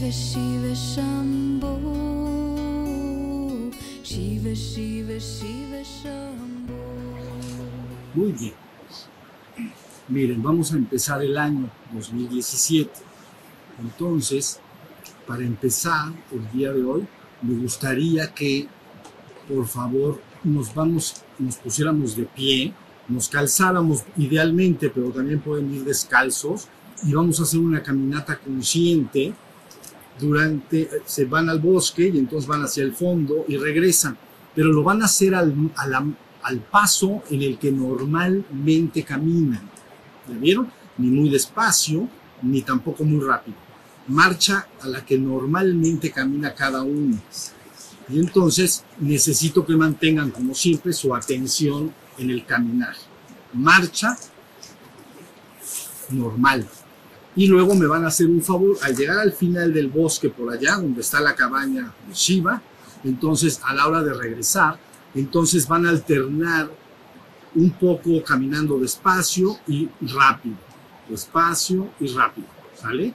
Shiva Muy bien. Miren, vamos a empezar el año 2017. Entonces, para empezar el día de hoy, me gustaría que, por favor, nos vamos, nos pusiéramos de pie, nos calzáramos idealmente, pero también pueden ir descalzos, y vamos a hacer una caminata consciente. Durante, se van al bosque y entonces van hacia el fondo y regresan, pero lo van a hacer al, al paso en el que normalmente caminan. ¿Ya vieron? Ni muy despacio, ni tampoco muy rápido. Marcha a la que normalmente camina cada uno. Y entonces necesito que mantengan, como siempre, su atención en el caminar. Marcha normal. Y luego me van a hacer un favor, al llegar al final del bosque por allá, donde está la cabaña de Shiva, entonces a la hora de regresar, entonces van a alternar un poco caminando despacio y rápido, despacio y rápido, ¿sale?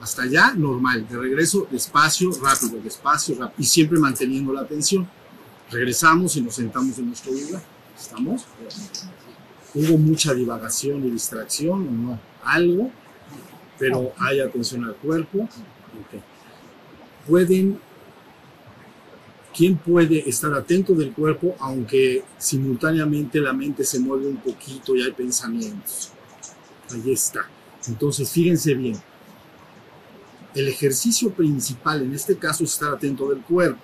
Hasta allá, normal, de regreso, despacio, rápido, despacio, rápido, y siempre manteniendo la atención. Regresamos y nos sentamos en nuestro lugar. ¿Estamos? Hubo mucha divagación y distracción, ¿o no? Algo, pero hay atención al cuerpo. Pueden ¿Quién puede estar atento del cuerpo aunque simultáneamente la mente se mueve un poquito y hay pensamientos? Ahí está. Entonces, fíjense bien. El ejercicio principal en este caso es estar atento del cuerpo.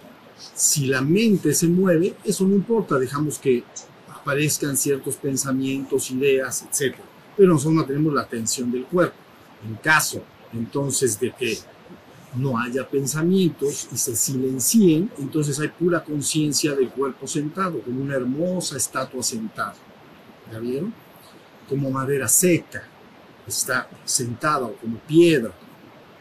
Si la mente se mueve, eso no importa, dejamos que aparezcan ciertos pensamientos, ideas, etc. Pero nosotros mantenemos la atención del cuerpo. En caso, entonces, de que no haya pensamientos y se silencien, entonces hay pura conciencia del cuerpo sentado, como una hermosa estatua sentada. ¿Ya vieron? Como madera seca, está sentada o como piedra.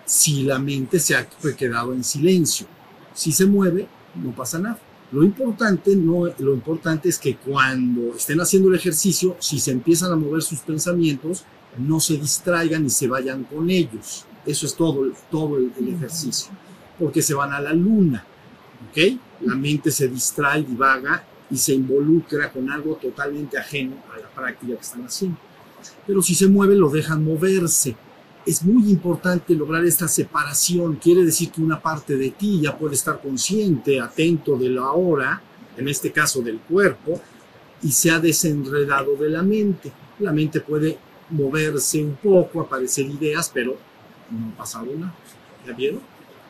Si la mente se ha quedado en silencio, si se mueve, no pasa nada. Lo importante, no, lo importante es que cuando estén haciendo el ejercicio, si se empiezan a mover sus pensamientos, no se distraigan y se vayan con ellos. Eso es todo, todo el, el ejercicio. Porque se van a la luna. ¿Ok? La mente se distrae, divaga y se involucra con algo totalmente ajeno a la práctica que están haciendo. Pero si se mueve, lo dejan moverse. Es muy importante lograr esta separación. Quiere decir que una parte de ti ya puede estar consciente, atento de la hora, en este caso del cuerpo, y se ha desenredado de la mente. La mente puede moverse un poco, aparecer ideas, pero no ha pasado nada. ¿Ya vieron?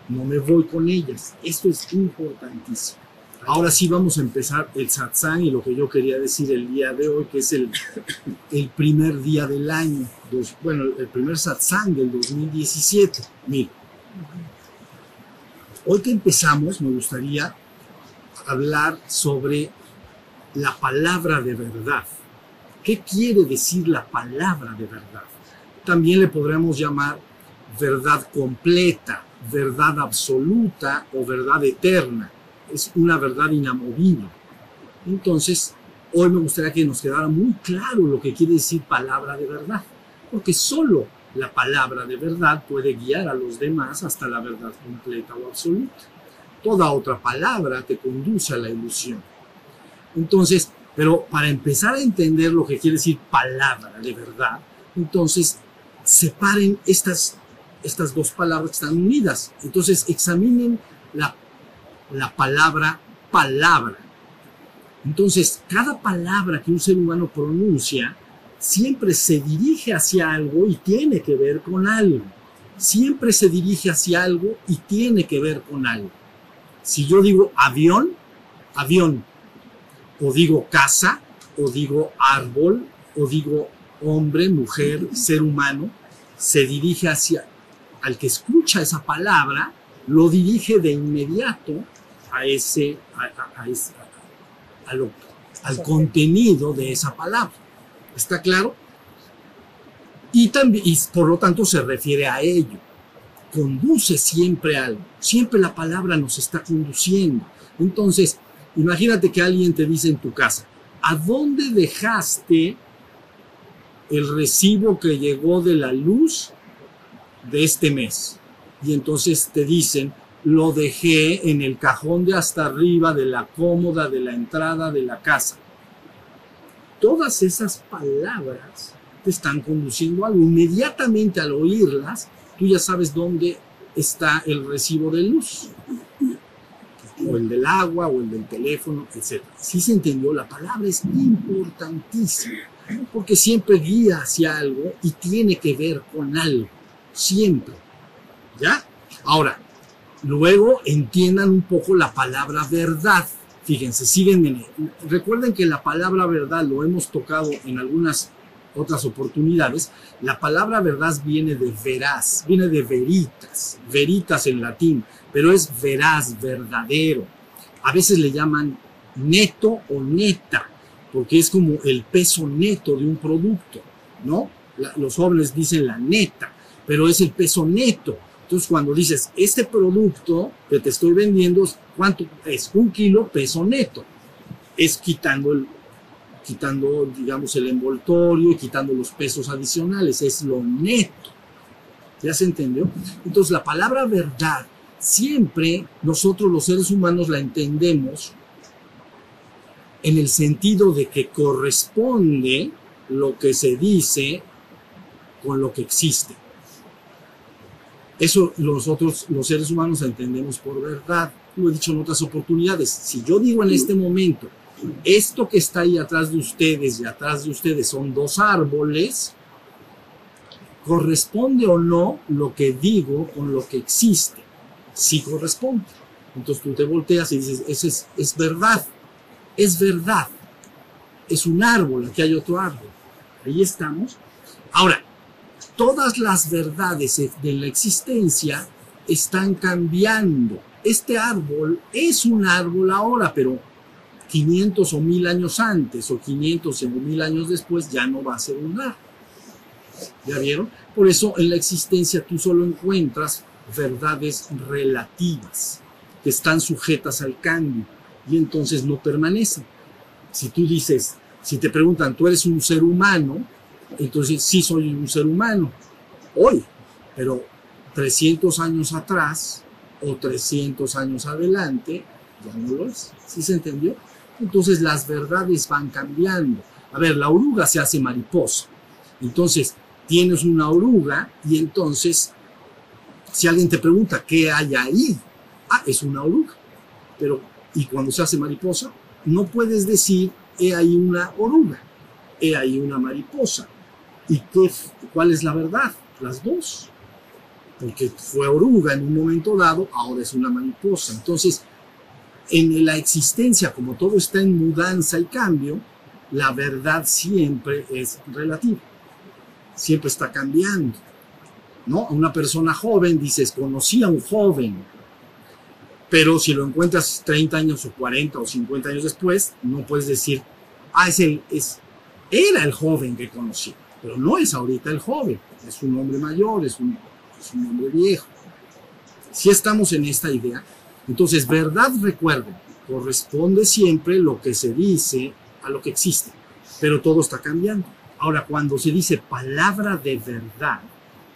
No me voy con ellas. Esto es importantísimo. Ahora sí vamos a empezar el satsang y lo que yo quería decir el día de hoy, que es el, el primer día del año, bueno, el primer satsang del 2017. Mira, hoy que empezamos me gustaría hablar sobre la palabra de verdad. ¿Qué quiere decir la palabra de verdad? También le podremos llamar verdad completa, verdad absoluta o verdad eterna. Es una verdad inamovible. Entonces, hoy me gustaría que nos quedara muy claro lo que quiere decir palabra de verdad, porque solo la palabra de verdad puede guiar a los demás hasta la verdad completa o absoluta. Toda otra palabra te conduce a la ilusión. Entonces, pero para empezar a entender lo que quiere decir palabra de verdad, entonces separen estas, estas dos palabras que están unidas. Entonces examinen la, la palabra palabra. Entonces, cada palabra que un ser humano pronuncia siempre se dirige hacia algo y tiene que ver con algo. Siempre se dirige hacia algo y tiene que ver con algo. Si yo digo avión, avión, o digo casa, o digo árbol, o digo hombre, mujer, ser humano, se dirige hacia, al que escucha esa palabra, lo dirige de inmediato a ese, a, a- a ese- a lo- al contenido de esa palabra. ¿Está claro? Y, también, y por lo tanto se refiere a ello. Conduce siempre a algo. Siempre la palabra nos está conduciendo. Entonces, imagínate que alguien te dice en tu casa, ¿a dónde dejaste el recibo que llegó de la luz de este mes? y entonces te dicen, lo dejé en el cajón de hasta arriba de la cómoda de la entrada de la casa. Todas esas palabras te están conduciendo a algo. Inmediatamente al oírlas, tú ya sabes dónde está el recibo de luz, o el del agua, o el del teléfono, etc. Si se entendió, la palabra es importantísima, porque siempre guía hacia algo y tiene que ver con algo, siempre. ¿Ya? Ahora, luego entiendan un poco la palabra verdad. Fíjense, siguen, recuerden que la palabra verdad lo hemos tocado en algunas otras oportunidades, la palabra verdad viene de veraz, viene de veritas, veritas en latín, pero es veraz, verdadero. A veces le llaman neto o neta, porque es como el peso neto de un producto, ¿no? los jóvenes dicen la neta, pero es el peso neto. Entonces, cuando dices, este producto que te estoy vendiendo, ¿cuánto es? Un kilo peso neto. Es quitando el, quitando, digamos, el envoltorio y quitando los pesos adicionales, es lo neto. ¿Ya se entendió? Entonces la palabra verdad, siempre nosotros los seres humanos la entendemos en el sentido de que corresponde lo que se dice con lo que existe. Eso nosotros los seres humanos entendemos por verdad. Lo he dicho en otras oportunidades. Si yo digo en este momento, esto que está ahí atrás de ustedes y atrás de ustedes son dos árboles, ¿corresponde o no lo que digo con lo que existe? Sí corresponde. Entonces tú te volteas y dices, es, es, es verdad, es verdad. Es un árbol, aquí hay otro árbol. Ahí estamos. Ahora, todas las verdades de la existencia están cambiando. Este árbol es un árbol ahora, pero 500 o 1000 años antes o 500 o 1000 años después ya no va a ser un árbol. ¿Ya vieron? Por eso en la existencia tú solo encuentras verdades relativas que están sujetas al cambio y entonces no permanecen. Si tú dices, si te preguntan, ¿tú eres un ser humano? Entonces sí soy un ser humano hoy, pero 300 años atrás o 300 años adelante ya no lo es. ¿Sí se entendió? Entonces las verdades van cambiando. A ver, la oruga se hace mariposa. Entonces tienes una oruga y entonces si alguien te pregunta qué hay ahí, ah, es una oruga. Pero, y cuando se hace mariposa, no puedes decir, he ahí una oruga, he ahí una mariposa. ¿Y qué, cuál es la verdad? Las dos. Porque fue oruga en un momento dado, ahora es una mariposa. Entonces, en la existencia, como todo está en mudanza y cambio, la verdad siempre es relativa, siempre está cambiando. ¿No? A una persona joven dices, conocí a un joven, pero si lo encuentras 30 años o 40 o 50 años después, no puedes decir, ah, es el, es, era el joven que conocí, pero no es ahorita el joven, es un hombre mayor, es un, es un hombre viejo. Si estamos en esta idea, entonces, verdad, recuerden, corresponde siempre lo que se dice a lo que existe, pero todo está cambiando. Ahora, cuando se dice palabra de verdad,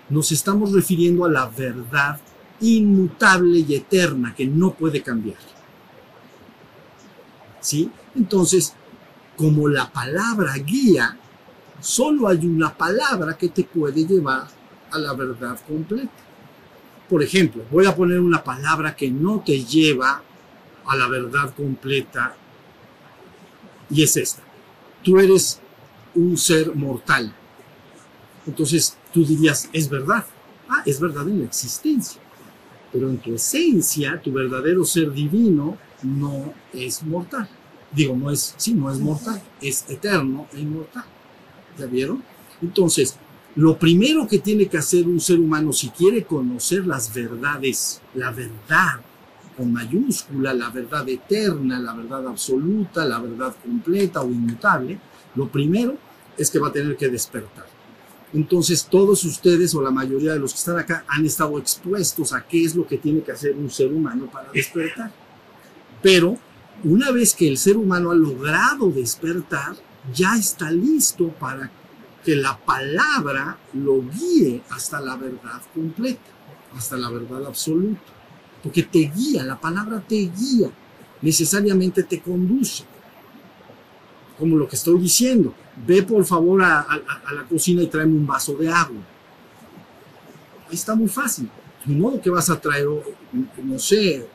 nos estamos refiriendo a la verdad inmutable y eterna que no puede cambiar. ¿Sí? Entonces, como la palabra guía, solo hay una palabra que te puede llevar a la verdad completa. Por ejemplo, voy a poner una palabra que no te lleva a la verdad completa y es esta. Tú eres un ser mortal. Entonces tú dirías, es verdad. Ah, es verdad en la existencia. Pero en tu esencia, tu verdadero ser divino no es mortal. Digo, no es, sí, no es mortal, es eterno e inmortal. ¿Ya vieron? Entonces, lo primero que tiene que hacer un ser humano si quiere conocer las verdades, la verdad con mayúscula, la verdad eterna, la verdad absoluta, la verdad completa o inmutable, lo primero es que va a tener que despertar. Entonces todos ustedes o la mayoría de los que están acá han estado expuestos a qué es lo que tiene que hacer un ser humano para despertar. Pero una vez que el ser humano ha logrado despertar, ya está listo para que la palabra lo guíe hasta la verdad completa. hasta la verdad absoluta. Porque te guía, la palabra te guía, necesariamente te conduce. Como lo que estoy diciendo, ve por favor a, la cocina y tráeme un vaso de agua. Ahí está muy fácil. Ni modo que vas a traer, no sé,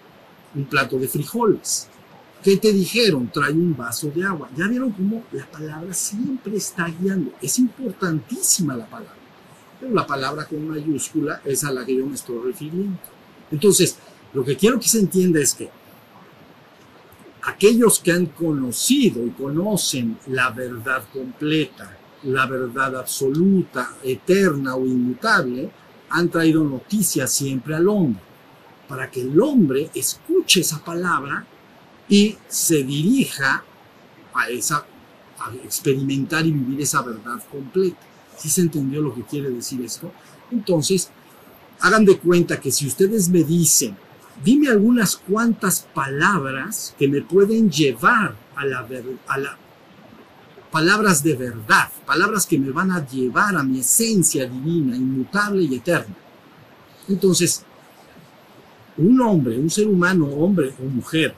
un plato de frijoles. ¿Qué te dijeron? Trae un vaso de agua. Ya vieron cómo la palabra siempre está guiando. Es importantísima la palabra. Pero la palabra con mayúscula es a la que yo me estoy refiriendo. Entonces, lo que quiero que se entienda es que aquellos que han conocido y conocen la verdad completa, la verdad absoluta, eterna o inmutable, han traído noticias siempre al hombre, para que el hombre escuche esa palabra y se dirija a esa a experimentar y vivir esa verdad completa. ¿Sí se entendió lo que quiere decir esto? Entonces, hagan de cuenta que si ustedes me dicen, dime algunas cuantas palabras que me pueden llevar a la, a la palabras de verdad, palabras que me van a llevar a mi esencia divina, inmutable y eterna. Entonces, un hombre, un ser humano, hombre o mujer,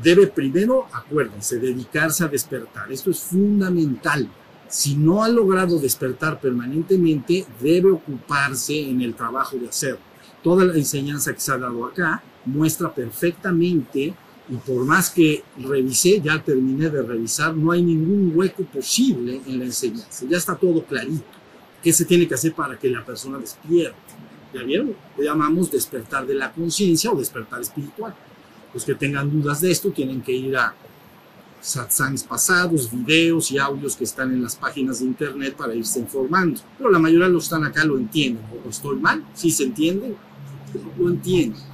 debe primero, acuérdense, dedicarse a despertar. Esto es fundamental. Si no ha logrado despertar permanentemente, debe ocuparse en el trabajo de hacerlo. Toda la enseñanza que se ha dado acá muestra perfectamente, y por más que revisé, ya terminé de revisar, no hay ningún hueco posible en la enseñanza. Ya está todo clarito. ¿Qué se tiene que hacer para que la persona despierte? ¿Ya vieron? Lo llamamos despertar de la conciencia o despertar espiritual. Los que tengan dudas de esto tienen que ir a satsangs pasados, videos y audios que están en las páginas de internet para irse informando. Pero la mayoría de los que están acá lo entienden. ¿O estoy mal? ¿Sí se entiende? Lo entienden.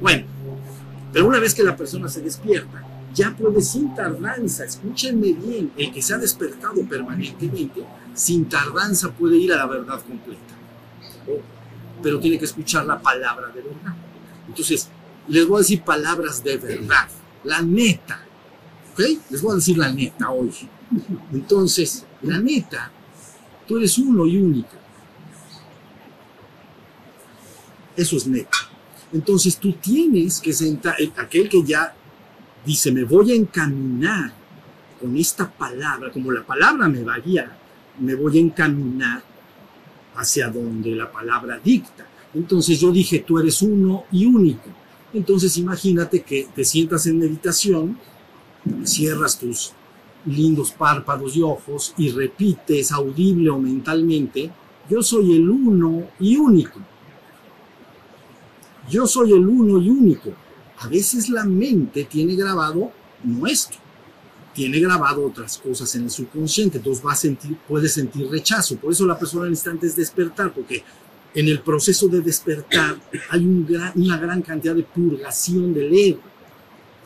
Bueno, pero una vez que la persona se despierta, ya puede sin tardanza, escúchenme bien, el que se ha despertado permanentemente, sin tardanza puede ir a la verdad completa. Pero tiene que escuchar la palabra de verdad. Entonces, les voy a decir palabras de verdad, la neta. ¿Ok? Les voy a decir la neta hoy. Entonces, la neta, tú eres uno y único. Eso es neta. Entonces tú tienes que sentar, el- aquel que ya dice, me voy a encaminar con esta palabra, como la palabra me va a guiar, me voy a encaminar hacia donde la palabra dicta. Entonces yo dije, tú eres uno y único. Entonces imagínate que te sientas en meditación, cierras tus lindos párpados y ojos y repites audible o mentalmente, yo soy el uno y único. Yo soy el uno y único. A veces la mente tiene grabado no tiene grabado otras cosas en el subconsciente, entonces va a sentir, puede sentir rechazo. Por eso la persona al instante es despertar, porque en el proceso de despertar hay una gran cantidad de purgación del ego.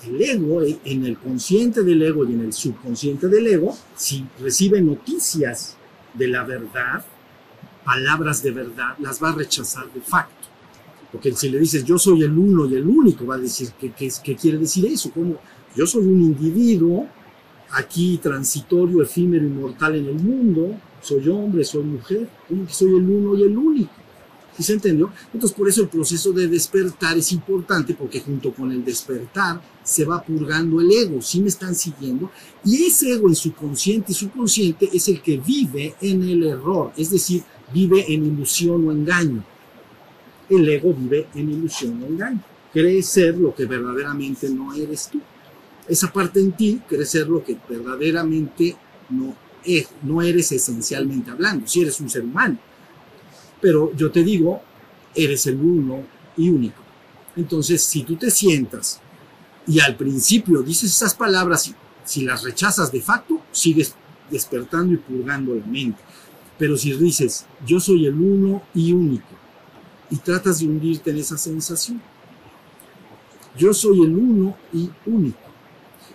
El ego, eh, en el consciente del ego y en el subconsciente del ego, si recibe noticias de la verdad, palabras de verdad, las va a rechazar de facto. Porque si le dices yo soy el uno y el único, va a decir ¿qué, quiere decir eso? ¿Cómo? Yo soy un individuo aquí transitorio, efímero, inmortal en el mundo, soy hombre, soy mujer, ¿cómo que soy el uno y el único? ¿Sí se entendió? Entonces por eso el proceso de despertar es importante porque junto con el despertar se va purgando el ego, ¿sí me están siguiendo? Y ese ego en su consciente y subconsciente es el que vive en el error, es decir, vive en ilusión o engaño el ego vive en ilusión o engaño. Cree ser lo que verdaderamente no eres tú. Esa parte en ti cree ser lo que verdaderamente no, es, no eres esencialmente hablando, si eres un ser humano. Pero yo te digo, eres el uno y único. Entonces, si tú te sientas y al principio dices esas palabras, si las rechazas de facto, sigues despertando y purgando la mente. Pero si dices, yo soy el uno y único, y tratas de hundirte en esa sensación. Yo soy el uno y único.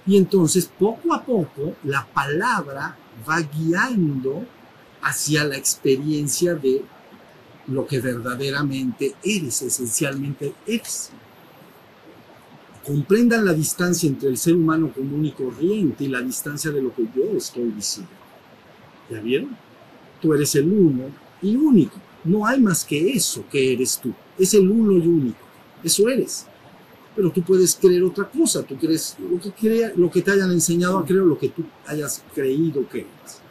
Y entonces poco a poco la palabra va guiando hacia la experiencia de lo que verdaderamente eres, esencialmente eres. Comprendan la distancia entre el ser humano común y corriente y la distancia de lo que yo estoy diciendo. ¿Ya vieron? Tú eres el uno y único. No hay más que eso que eres tú. es el uno y único. Eso eres. Pero tú puedes creer otra cosa, tú crees lo que, crea, lo que te hayan enseñado a creer, lo que tú hayas creído que eres.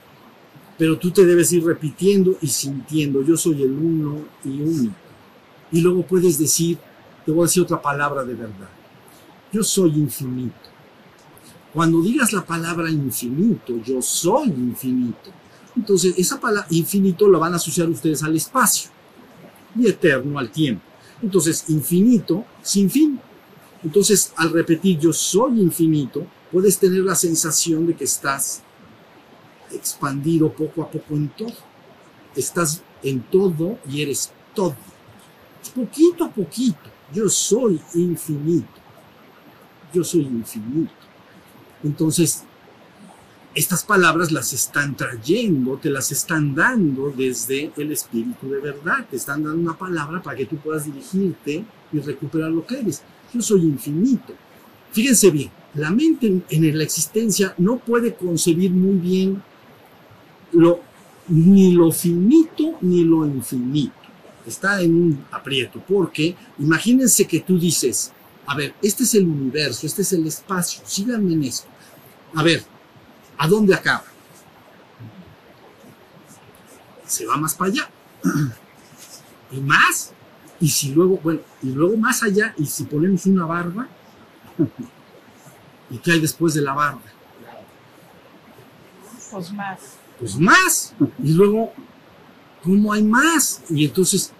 Pero tú te debes ir repitiendo y sintiendo, yo soy el uno y único. Y luego puedes decir, te voy a decir otra palabra de verdad, yo soy infinito. Cuando digas la palabra infinito, yo soy infinito, entonces esa palabra infinito la van a asociar ustedes al espacio y eterno al tiempo. Entonces, infinito, sin fin. Entonces, al repetir yo soy infinito, puedes tener la sensación de que estás expandido poco a poco en todo. Estás en todo y eres todo. Poquito a poquito, yo soy infinito. Yo soy infinito. Entonces, estas palabras las están trayendo, te las están dando desde el Espíritu de verdad. Te están dando una palabra para que tú puedas dirigirte y recuperar lo que eres. Yo soy infinito. Fíjense bien, la mente en, la existencia no puede concebir muy bien lo, ni lo finito ni lo infinito. Está en un aprieto, porque imagínense que tú dices, a ver, este es el universo, este es el espacio, síganme en esto. A ver, ¿A dónde acaba? Se va más para allá. Y más. Y si luego, bueno, y luego más allá, y si ponemos una barba, ¿y qué hay después de la barba? Pues más. Pues más. Y luego, ¿cómo hay más? Y entonces,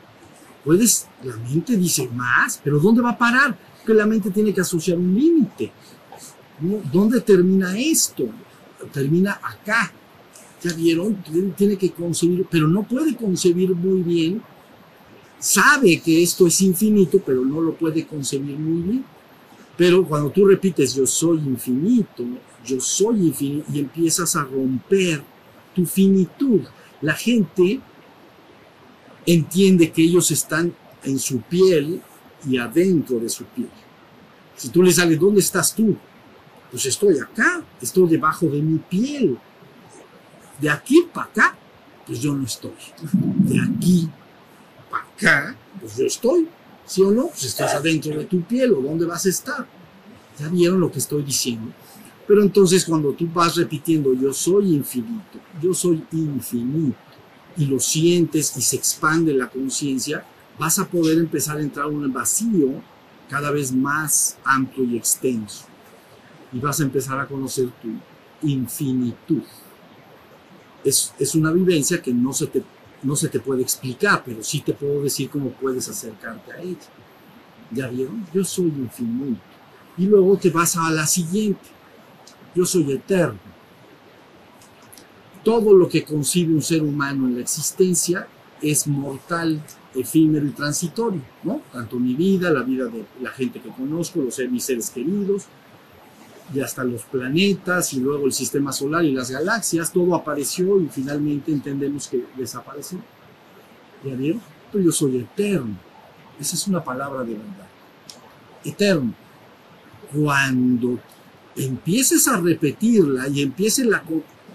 puedes, la mente dice más, pero ¿dónde va a parar? Porque la mente tiene que asociar un límite. ¿Dónde termina esto? Termina acá. ¿Ya vieron? Tiene que concebir, pero no puede concebir muy bien. Sabe que esto es infinito, pero no lo puede concebir muy bien. Pero cuando tú repites yo soy infinito, yo soy infinito, y empiezas a romper tu finitud, la gente entiende que ellos están en su piel y adentro de su piel. Si tú le sales, ¿dónde estás tú? Pues estoy acá, estoy debajo de mi piel. De aquí para acá, pues yo no estoy. De aquí para acá, pues yo estoy. ¿Sí o no? Pues estás adentro de tu piel o dónde vas a estar. ¿Ya vieron lo que estoy diciendo? Pero entonces cuando tú vas repitiendo yo soy infinito, yo soy infinito, y lo sientes y se expande la conciencia, vas a poder empezar a entrar en un vacío cada vez más amplio y extenso y vas a empezar a conocer tu infinitud. Es, es una vivencia que no se, te, no se te puede explicar, pero sí te puedo decir cómo puedes acercarte a ella. ¿Ya vieron? Yo soy infinito. Y luego te vas a la siguiente. Yo soy eterno. Todo lo que concibe un ser humano en la existencia es mortal, efímero y transitorio, ¿no? Tanto mi vida, la vida de la gente que conozco, los, mis seres queridos, y hasta los planetas y luego el sistema solar y las galaxias, todo apareció y finalmente entendemos que desapareció. ¿Ya vieron? Pero yo soy eterno. Esa es una palabra de verdad. Eterno. Cuando empieces a repetirla y empieces la...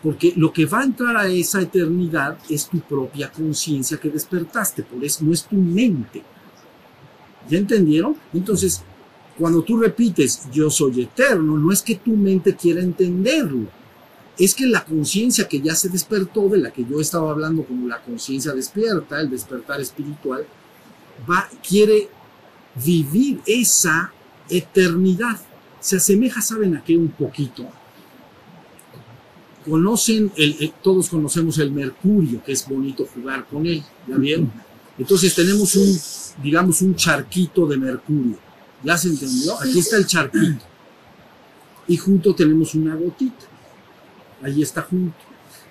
Porque lo que va a entrar a esa eternidad es tu propia conciencia que despertaste, por eso no es tu mente. ¿Ya entendieron? Entonces, cuando tú repites yo soy eterno, no es que tu mente quiera entenderlo, es que la conciencia que ya se despertó, de la que yo estaba hablando como la conciencia despierta, el despertar espiritual, va, quiere vivir esa eternidad. Se asemeja, ¿saben a qué un poquito? Conocen, todos conocemos el mercurio, que es bonito jugar con él, ¿ya vieron? Entonces tenemos un, digamos, un charquito de mercurio ¿Ya se entendió? Aquí está el charquito. Y junto tenemos una gotita. Ahí está junto.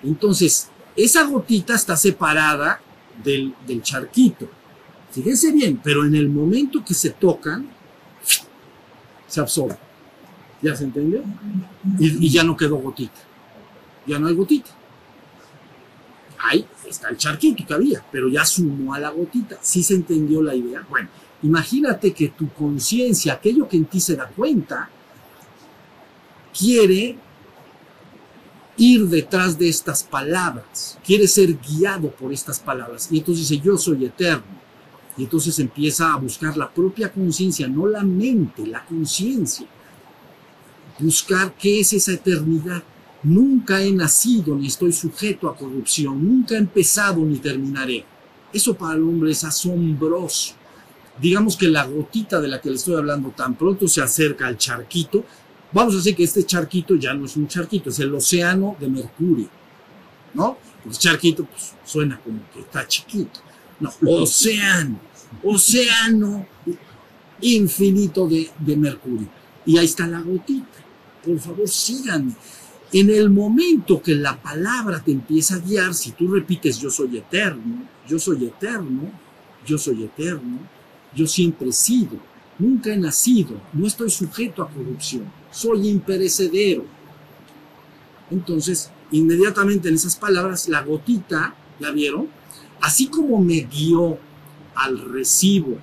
Entonces, esa gotita está separada del, charquito. Fíjense bien, pero en el momento que se tocan, se absorbe. ¿Ya se entendió? Y, y, ya no quedó gotita. Ya no hay gotita. Ahí está el charquito que había, pero ya sumó a la gotita. ¿Sí se entendió la idea? Bueno, Imagínate que tu conciencia, aquello que en ti se da cuenta, quiere ir detrás de estas palabras, quiere ser guiado por estas palabras. Y entonces dice, yo soy eterno. Y entonces empieza a buscar la propia conciencia, no la mente, la conciencia. Buscar qué es esa eternidad. Nunca he nacido ni estoy sujeto a corrupción, nunca he empezado ni terminaré. Eso para el hombre es asombroso. Digamos que la gotita de la que le estoy hablando tan pronto se acerca al charquito, vamos a decir que este charquito ya no es un charquito, es el océano de Mercurio, ¿no? El charquito pues, suena como que está chiquito. No, océano, océano infinito de, de Mercurio. Y ahí está la gotita. Por favor, sigan. En el momento que la palabra te empieza a guiar, si tú repites yo soy eterno, yo soy eterno, yo soy eterno, yo siempre he sido, nunca he nacido, no estoy sujeto a corrupción, soy imperecedero. Entonces, inmediatamente en esas palabras, la gotita, ¿la vieron? Así como me guió al recibo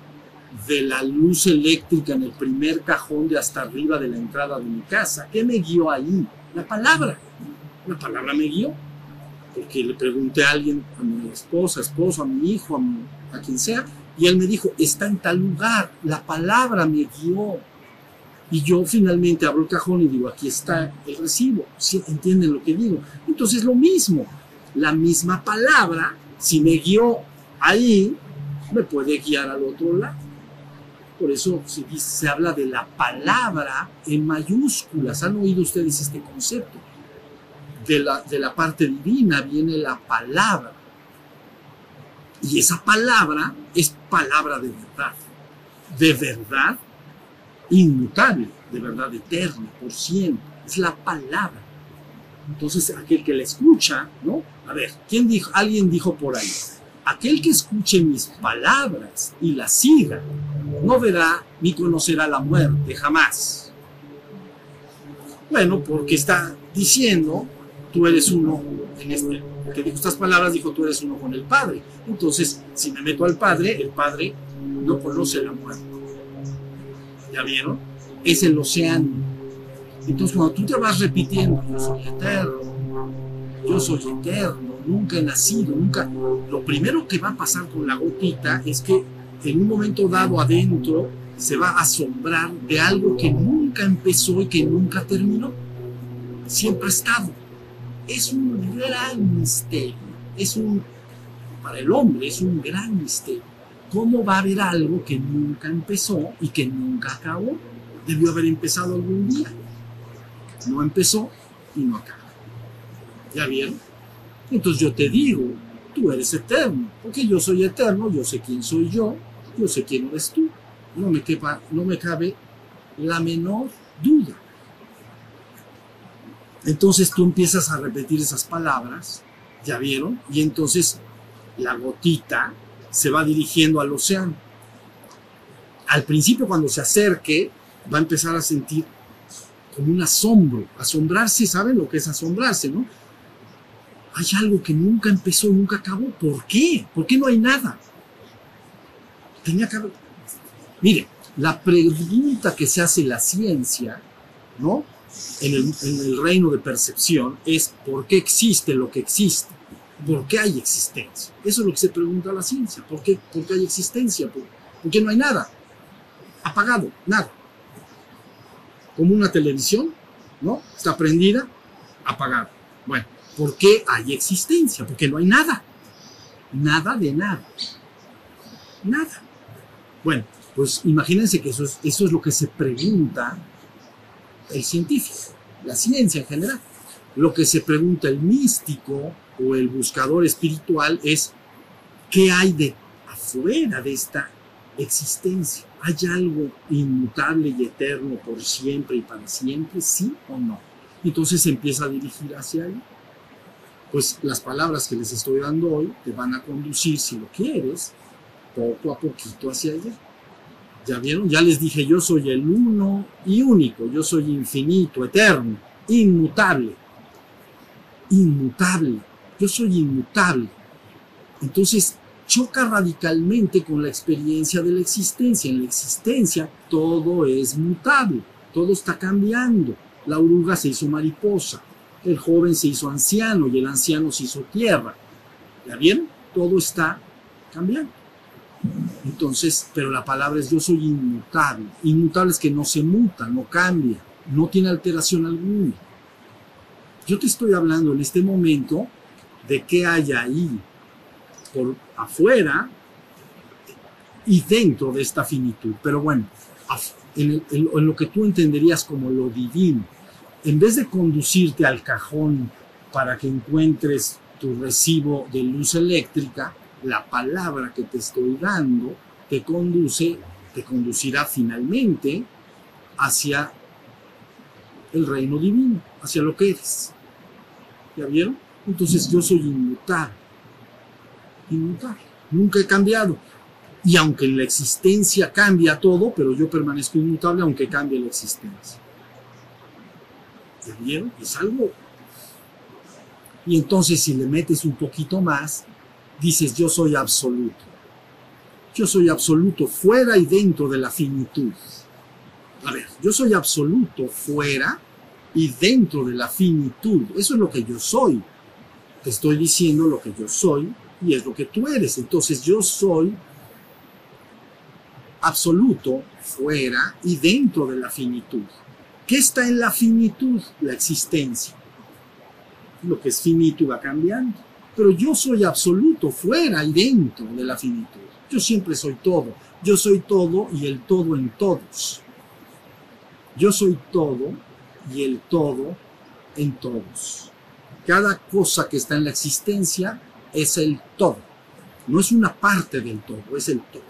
de la luz eléctrica en el primer cajón de hasta arriba de la entrada de mi casa, ¿qué me guió ahí? La palabra. La palabra me guió. Porque le pregunté a alguien, a mi esposa, esposo, a mi hijo, a, a quien sea, y él me dijo, está en tal lugar. La palabra me guió. Y yo finalmente abro el cajón y digo, aquí está el recibo. ¿Entienden lo que digo? Entonces lo mismo. La misma palabra, si me guió ahí, me puede guiar al otro lado. Por eso se, se habla de la palabra en mayúsculas. ¿Han oído ustedes este concepto? De la, de la parte divina viene la palabra. Y esa palabra es palabra de verdad. De verdad inmutable, de verdad eterna, por siempre. Es la palabra. Entonces, aquel que la escucha, ¿no? A ver, ¿quién dijo? Alguien dijo por ahí, aquel que escuche mis palabras y las siga, no verá ni conocerá la muerte jamás. Bueno, porque está diciendo, tú eres uno en este, que dijo estas palabras, dijo, tú eres uno con el Padre. Entonces, si me meto al Padre, el Padre no conoce la muerte. ¿Ya vieron? Es el océano. Entonces, cuando tú te vas repitiendo, yo soy eterno, yo soy eterno, nunca he nacido, nunca. Lo primero que va a pasar con la gotita es que en un momento dado adentro se va a asombrar de algo que nunca empezó y que nunca terminó. Siempre ha estado. Es un gran misterio. Es un, para el hombre, es un gran misterio. ¿Cómo va a haber algo que nunca empezó y que nunca acabó? Debió haber empezado algún día. No empezó y no acabó. ¿Ya vieron? Entonces yo te digo, tú eres eterno, porque yo soy eterno, yo sé quién soy yo, yo sé quién eres tú. No me, quepa, no me cabe la menor duda. Entonces tú empiezas a repetir esas palabras, ¿ya vieron? Y entonces la gotita se va dirigiendo al océano. Al principio cuando se acerque, va a empezar a sentir como un asombro. Asombrarse, ¿saben lo que es asombrarse, no? Hay algo que nunca empezó, nunca acabó. ¿Por qué? ¿Por qué no hay nada? Tenía que haber... Mire, la pregunta que se hace la ciencia, ¿no? En el, reino de percepción es ¿por qué existe lo que existe? ¿Por qué hay existencia? Eso es lo que se pregunta la ciencia. ¿Por qué, ¿Por qué hay existencia? ¿Por, ¿Por qué no hay nada? Apagado, nada. Como una televisión, ¿no? Está prendida, apagada. Bueno, ¿por qué hay existencia? Porque no hay nada. Nada de nada. Nada. Bueno, pues imagínense que eso es, eso es lo que se pregunta el científico, la ciencia en general. Lo que se pregunta el místico o el buscador espiritual es qué hay de afuera de esta existencia. ¿Hay algo inmutable y eterno por siempre y para siempre? ¿Sí o no? Entonces se empieza a dirigir hacia ahí. Pues las palabras que les estoy dando hoy te van a conducir, si lo quieres, poco a poquito hacia allá. ¿Ya vieron? Ya les dije, yo soy el uno y único, yo soy infinito, eterno, inmutable. Inmutable. Yo soy inmutable. Entonces, choca radicalmente con la experiencia de la existencia. En la existencia todo es mutable, todo está cambiando. La oruga se hizo mariposa, el joven se hizo anciano y el anciano se hizo tierra. ¿Ya vieron? Todo está cambiando. Entonces, pero la palabra es yo soy inmutable. Inmutable es que no se muta, no cambia, no tiene alteración alguna. Yo te estoy hablando en este momento de qué hay ahí por afuera y dentro de esta finitud. Pero bueno, en, en lo que tú entenderías como lo divino, en vez de conducirte al cajón para que encuentres tu recibo de luz eléctrica, la palabra que te estoy dando te conduce, te conducirá finalmente hacia el reino divino, hacia lo que eres. ¿Ya vieron? Entonces yo soy inmutable. Inmutable. Nunca he cambiado. Y aunque en la existencia cambia todo, pero yo permanezco inmutable aunque cambie la existencia. ¿Ya vieron? Es algo. Y entonces si le metes un poquito más, dices yo soy absoluto. Yo soy absoluto fuera y dentro de la finitud. A ver, yo soy absoluto fuera y dentro de la finitud. Eso es lo que yo soy. Te estoy diciendo lo que yo soy y es lo que tú eres. Entonces yo soy absoluto fuera y dentro de la finitud. ¿Qué está en la finitud? La existencia. Lo que es finito va cambiando. Pero yo soy absoluto fuera y dentro de la finitud. Yo siempre soy todo. Yo soy todo y el todo en todos. Yo soy todo y el todo en todos. Cada cosa que está en la existencia es el todo. No es una parte del todo, es el todo.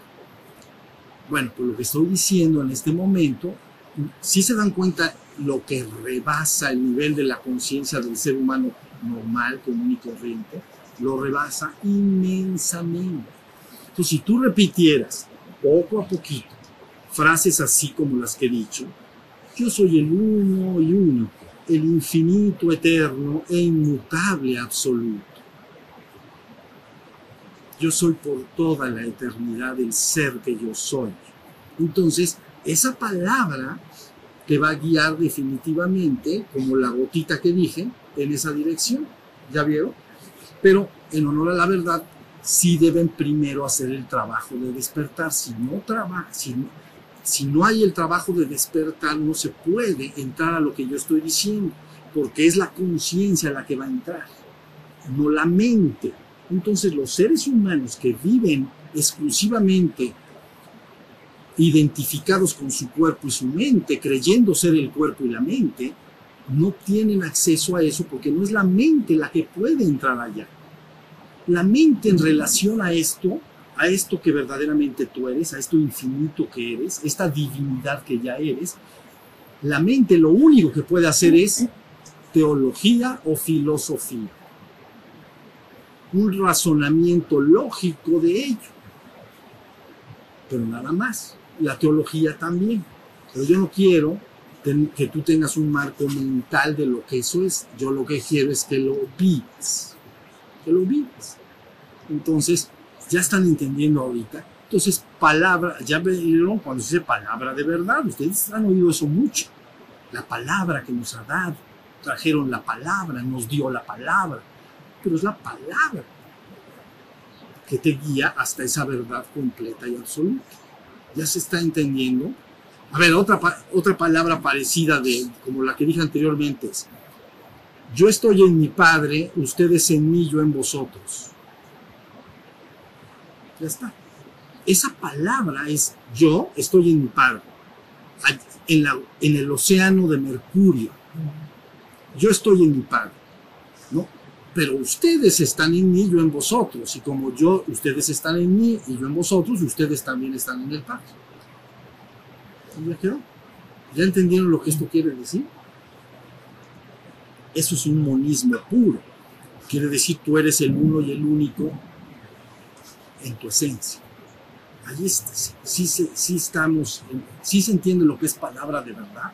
Bueno, pues lo que estoy diciendo en este momento, si se dan cuenta lo que rebasa el nivel de la conciencia del ser humano normal, común y corriente, lo rebasa inmensamente. Entonces, si tú repitieras poco a poquito frases así como las que he dicho, yo soy el uno y único, el infinito, eterno e inmutable absoluto. Yo soy por toda la eternidad el ser que yo soy. Entonces, esa palabra te va a guiar definitivamente, como la gotita que dije, en esa dirección. ¿Ya vieron? Pero en honor a la verdad, sí deben primero hacer el trabajo de despertar. Si no si si no hay el trabajo de despertar, no se puede entrar a lo que yo estoy diciendo, porque es la conciencia la que va a entrar, no la mente. Entonces los seres humanos que viven exclusivamente identificados con su cuerpo y su mente, creyendo ser el cuerpo y la mente, no tienen acceso a eso porque no es la mente la que puede entrar allá. La mente en relación a esto, a esto que verdaderamente tú eres, a esto infinito que eres, esta divinidad que ya eres, la mente lo único que puede hacer es teología o filosofía. Un razonamiento lógico de ello. Pero nada más. La teología también. Pero yo no quiero que tú tengas un marco mental de lo que eso es. Yo lo que quiero es que lo vivas. Que lo vivas. Entonces, ya están entendiendo ahorita. Entonces, palabra, ya vieron cuando se dice palabra de verdad, ustedes han oído eso mucho. La palabra que nos ha dado, trajeron la palabra, nos dio la palabra, pero es la palabra que te guía hasta esa verdad completa y absoluta. ¿Ya se está entendiendo? A ver, otra, otra palabra parecida de, como la que dije anteriormente es, yo estoy en mi Padre, ustedes en mí, yo en vosotros. Ya está. Esa palabra es yo estoy en mi Padre, en el océano de Mercurio. Yo estoy en mi Padre, ¿no? Pero ustedes están en mí, yo en vosotros. Y como yo, ustedes están en mí y yo en vosotros, ustedes también están en el Padre. ¿Ya quedó? ¿Ya entendieron lo que esto quiere decir? Eso es un monismo puro. Quiere decir tú eres el uno y el único en tu esencia. Ahí sí, sí, estamos, sí se entiende lo que es palabra de verdad.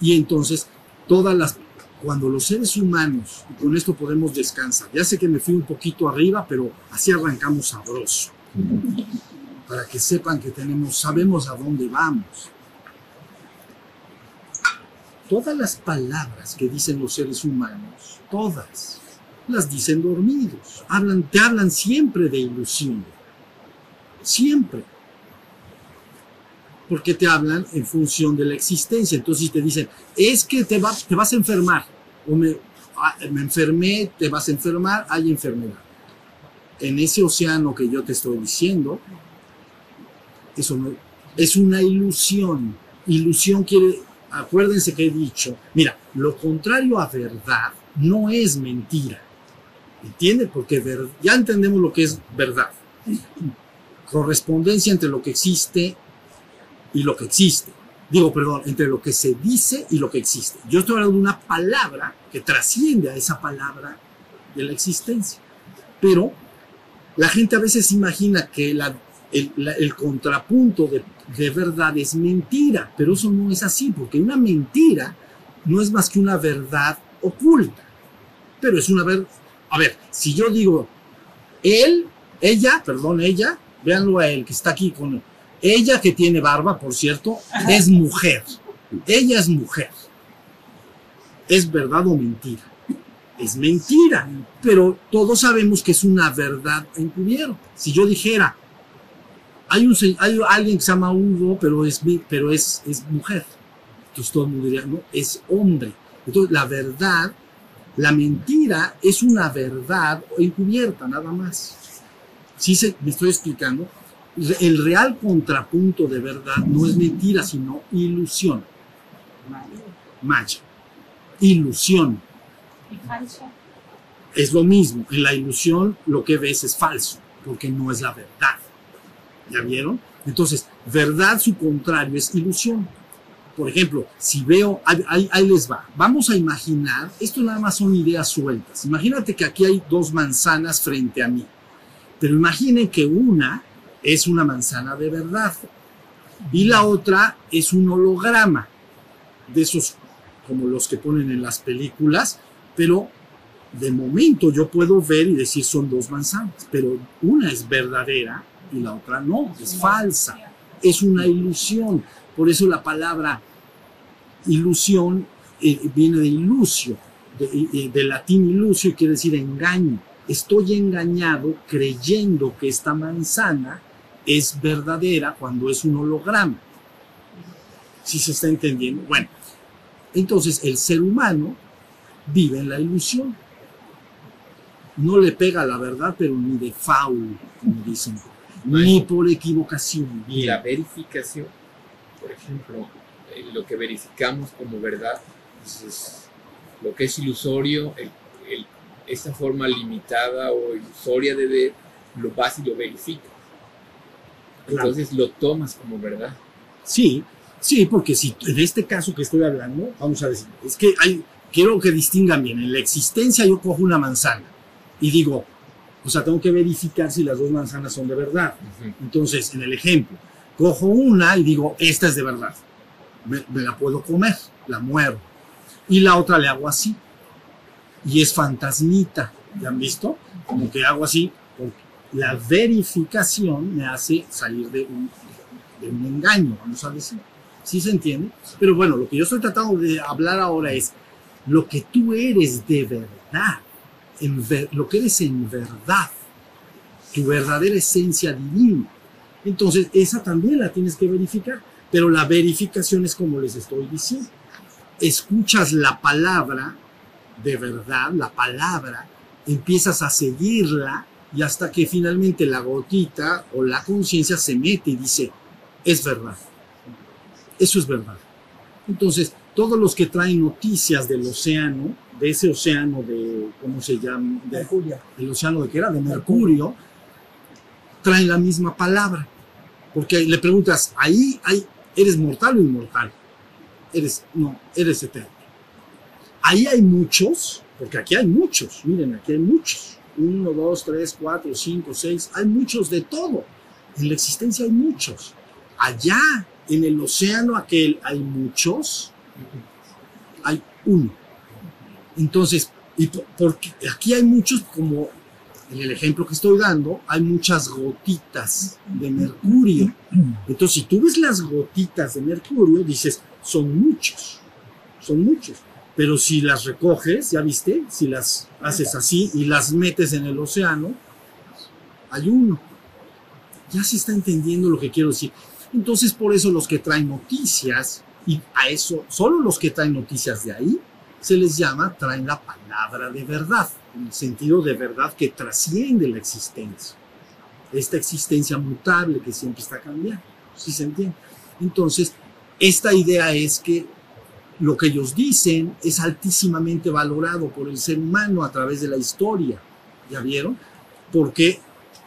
Y entonces, todas las, cuando los seres humanos, y con esto podemos descansar, ya sé que me fui un poquito arriba, pero así arrancamos sabroso. Para que sepan que tenemos, sabemos a dónde vamos. Todas las palabras que dicen los seres humanos, todas, las dicen dormidos. Hablan, te hablan siempre de ilusión. siempre. Porque te hablan en función de la existencia. Entonces te dicen, es que te, te vas a enfermar. O me, ah, me enfermé, te vas a enfermar, hay enfermedad. En ese océano que yo te estoy diciendo, eso es una ilusión. Ilusión quiere, acuérdense que he dicho, mira, lo contrario a verdad no es mentira. ¿Entiende? Porque ver- ya entendemos lo que es verdad. Correspondencia entre lo que existe y lo que existe. Digo, perdón, entre lo que se dice y lo que existe. Yo estoy hablando de una palabra que trasciende a esa palabra de la existencia. Pero la gente a veces imagina que la- el, la- el contrapunto de, de verdad es mentira, pero eso no es así, porque una mentira no es más que una verdad oculta. Pero es una verdad. A ver, si yo digo, él, ella, perdón, ella, véanlo a él que está aquí con ella que tiene barba, por cierto, es mujer. Ella es mujer. ¿Es verdad o mentira? Es mentira, pero todos sabemos que es una verdad encubierta. Si yo dijera, hay, un, hay alguien que se llama Hugo, pero es, pero es, es mujer. Entonces todo el mundo diría, no, es hombre. Entonces la verdad, la mentira es una verdad encubierta, nada más. Sí se, me estoy explicando. El real contrapunto de verdad no es mentira, sino ilusión. Maya. Ilusión. y falso. Es lo mismo. En la ilusión lo que ves es falso, porque no es la verdad. ¿Ya vieron? Entonces, verdad, su contrario es ilusión. Por ejemplo, si veo, ahí, les va. Vamos a imaginar, esto nada más son ideas sueltas. Imagínate que aquí hay dos manzanas frente a mí. Pero imaginen que una es una manzana de verdad y la otra es un holograma de esos como los que ponen en las películas, pero de momento yo puedo ver y decir son dos manzanas, pero una es verdadera y la otra no, es falsa, es una ilusión. Por eso la palabra ilusión eh, viene de ilusio, de, eh, de latín ilusio y quiere decir engaño. Estoy engañado creyendo que esta manzana es verdadera cuando es un holograma. ¿Sí se está entendiendo? Bueno, entonces el ser humano vive en la ilusión. No le pega la verdad, pero ni de faul, como dicen, ni por equivocación. Y la verificación, por ejemplo, eh, lo que verificamos como verdad, pues, es lo que es ilusorio, el- el- esta forma limitada o ilusoria de ver, lo vas y lo verificas. Claro. Entonces lo tomas como verdad. Sí, sí, porque si en este caso que estoy hablando, vamos a decir, es que hay, quiero que distingan bien, en la existencia yo cojo una manzana y digo, o sea, tengo que verificar si las dos manzanas son de verdad. Entonces, en el ejemplo, cojo una y digo, esta es de verdad. Me, me la puedo comer, la muero. Y la otra le hago así. Y es fantasmita. ¿Ya han visto? Como que hago así. porque La verificación me hace salir de un, de un engaño, vamos a decir. ¿Sí se entiende? Pero bueno, lo que yo estoy tratando de hablar ahora es lo que tú eres de verdad. Lo que eres en verdad tu verdadera esencia divina. Entonces, esa también la tienes que verificar, pero la verificación es como les estoy diciendo. Escuchas la palabra de verdad, la palabra, empiezas a seguirla y hasta que finalmente la gotita o la conciencia se mete y dice, es verdad. Eso es verdad. Entonces, todos los que traen noticias del océano, de ese océano de, ¿cómo se llama? De, Mercurio. el océano de qué era, de Mercurio, traen la misma palabra. Porque le preguntas, ahí hay, ¿eres mortal o inmortal? Eres, no, eres eterno. Ahí hay muchos, porque aquí hay muchos, miren, aquí hay muchos. Uno, dos, tres, cuatro, cinco, seis, hay muchos de todo. En la existencia hay muchos. Allá, en el océano aquel, hay muchos, hay uno. Entonces, y por- porque aquí hay muchos, como en el ejemplo que estoy dando, hay muchas gotitas de mercurio. Entonces, si tú ves las gotitas de mercurio, dices, son muchos, son muchos. Pero si las recoges, ya viste, si las haces así y las metes en el océano, hay uno. Ya se está entendiendo lo que quiero decir. Entonces, por eso los que traen noticias, y a eso, solo los que traen noticias de ahí, se les llama, traen la palabra de verdad, en el sentido de verdad que trasciende la existencia. Esta existencia mutable que siempre está cambiando. ¿Sí se entiende? Entonces, esta idea es que lo que ellos dicen es altísimamente valorado por el ser humano a través de la historia. ¿Ya vieron? Porque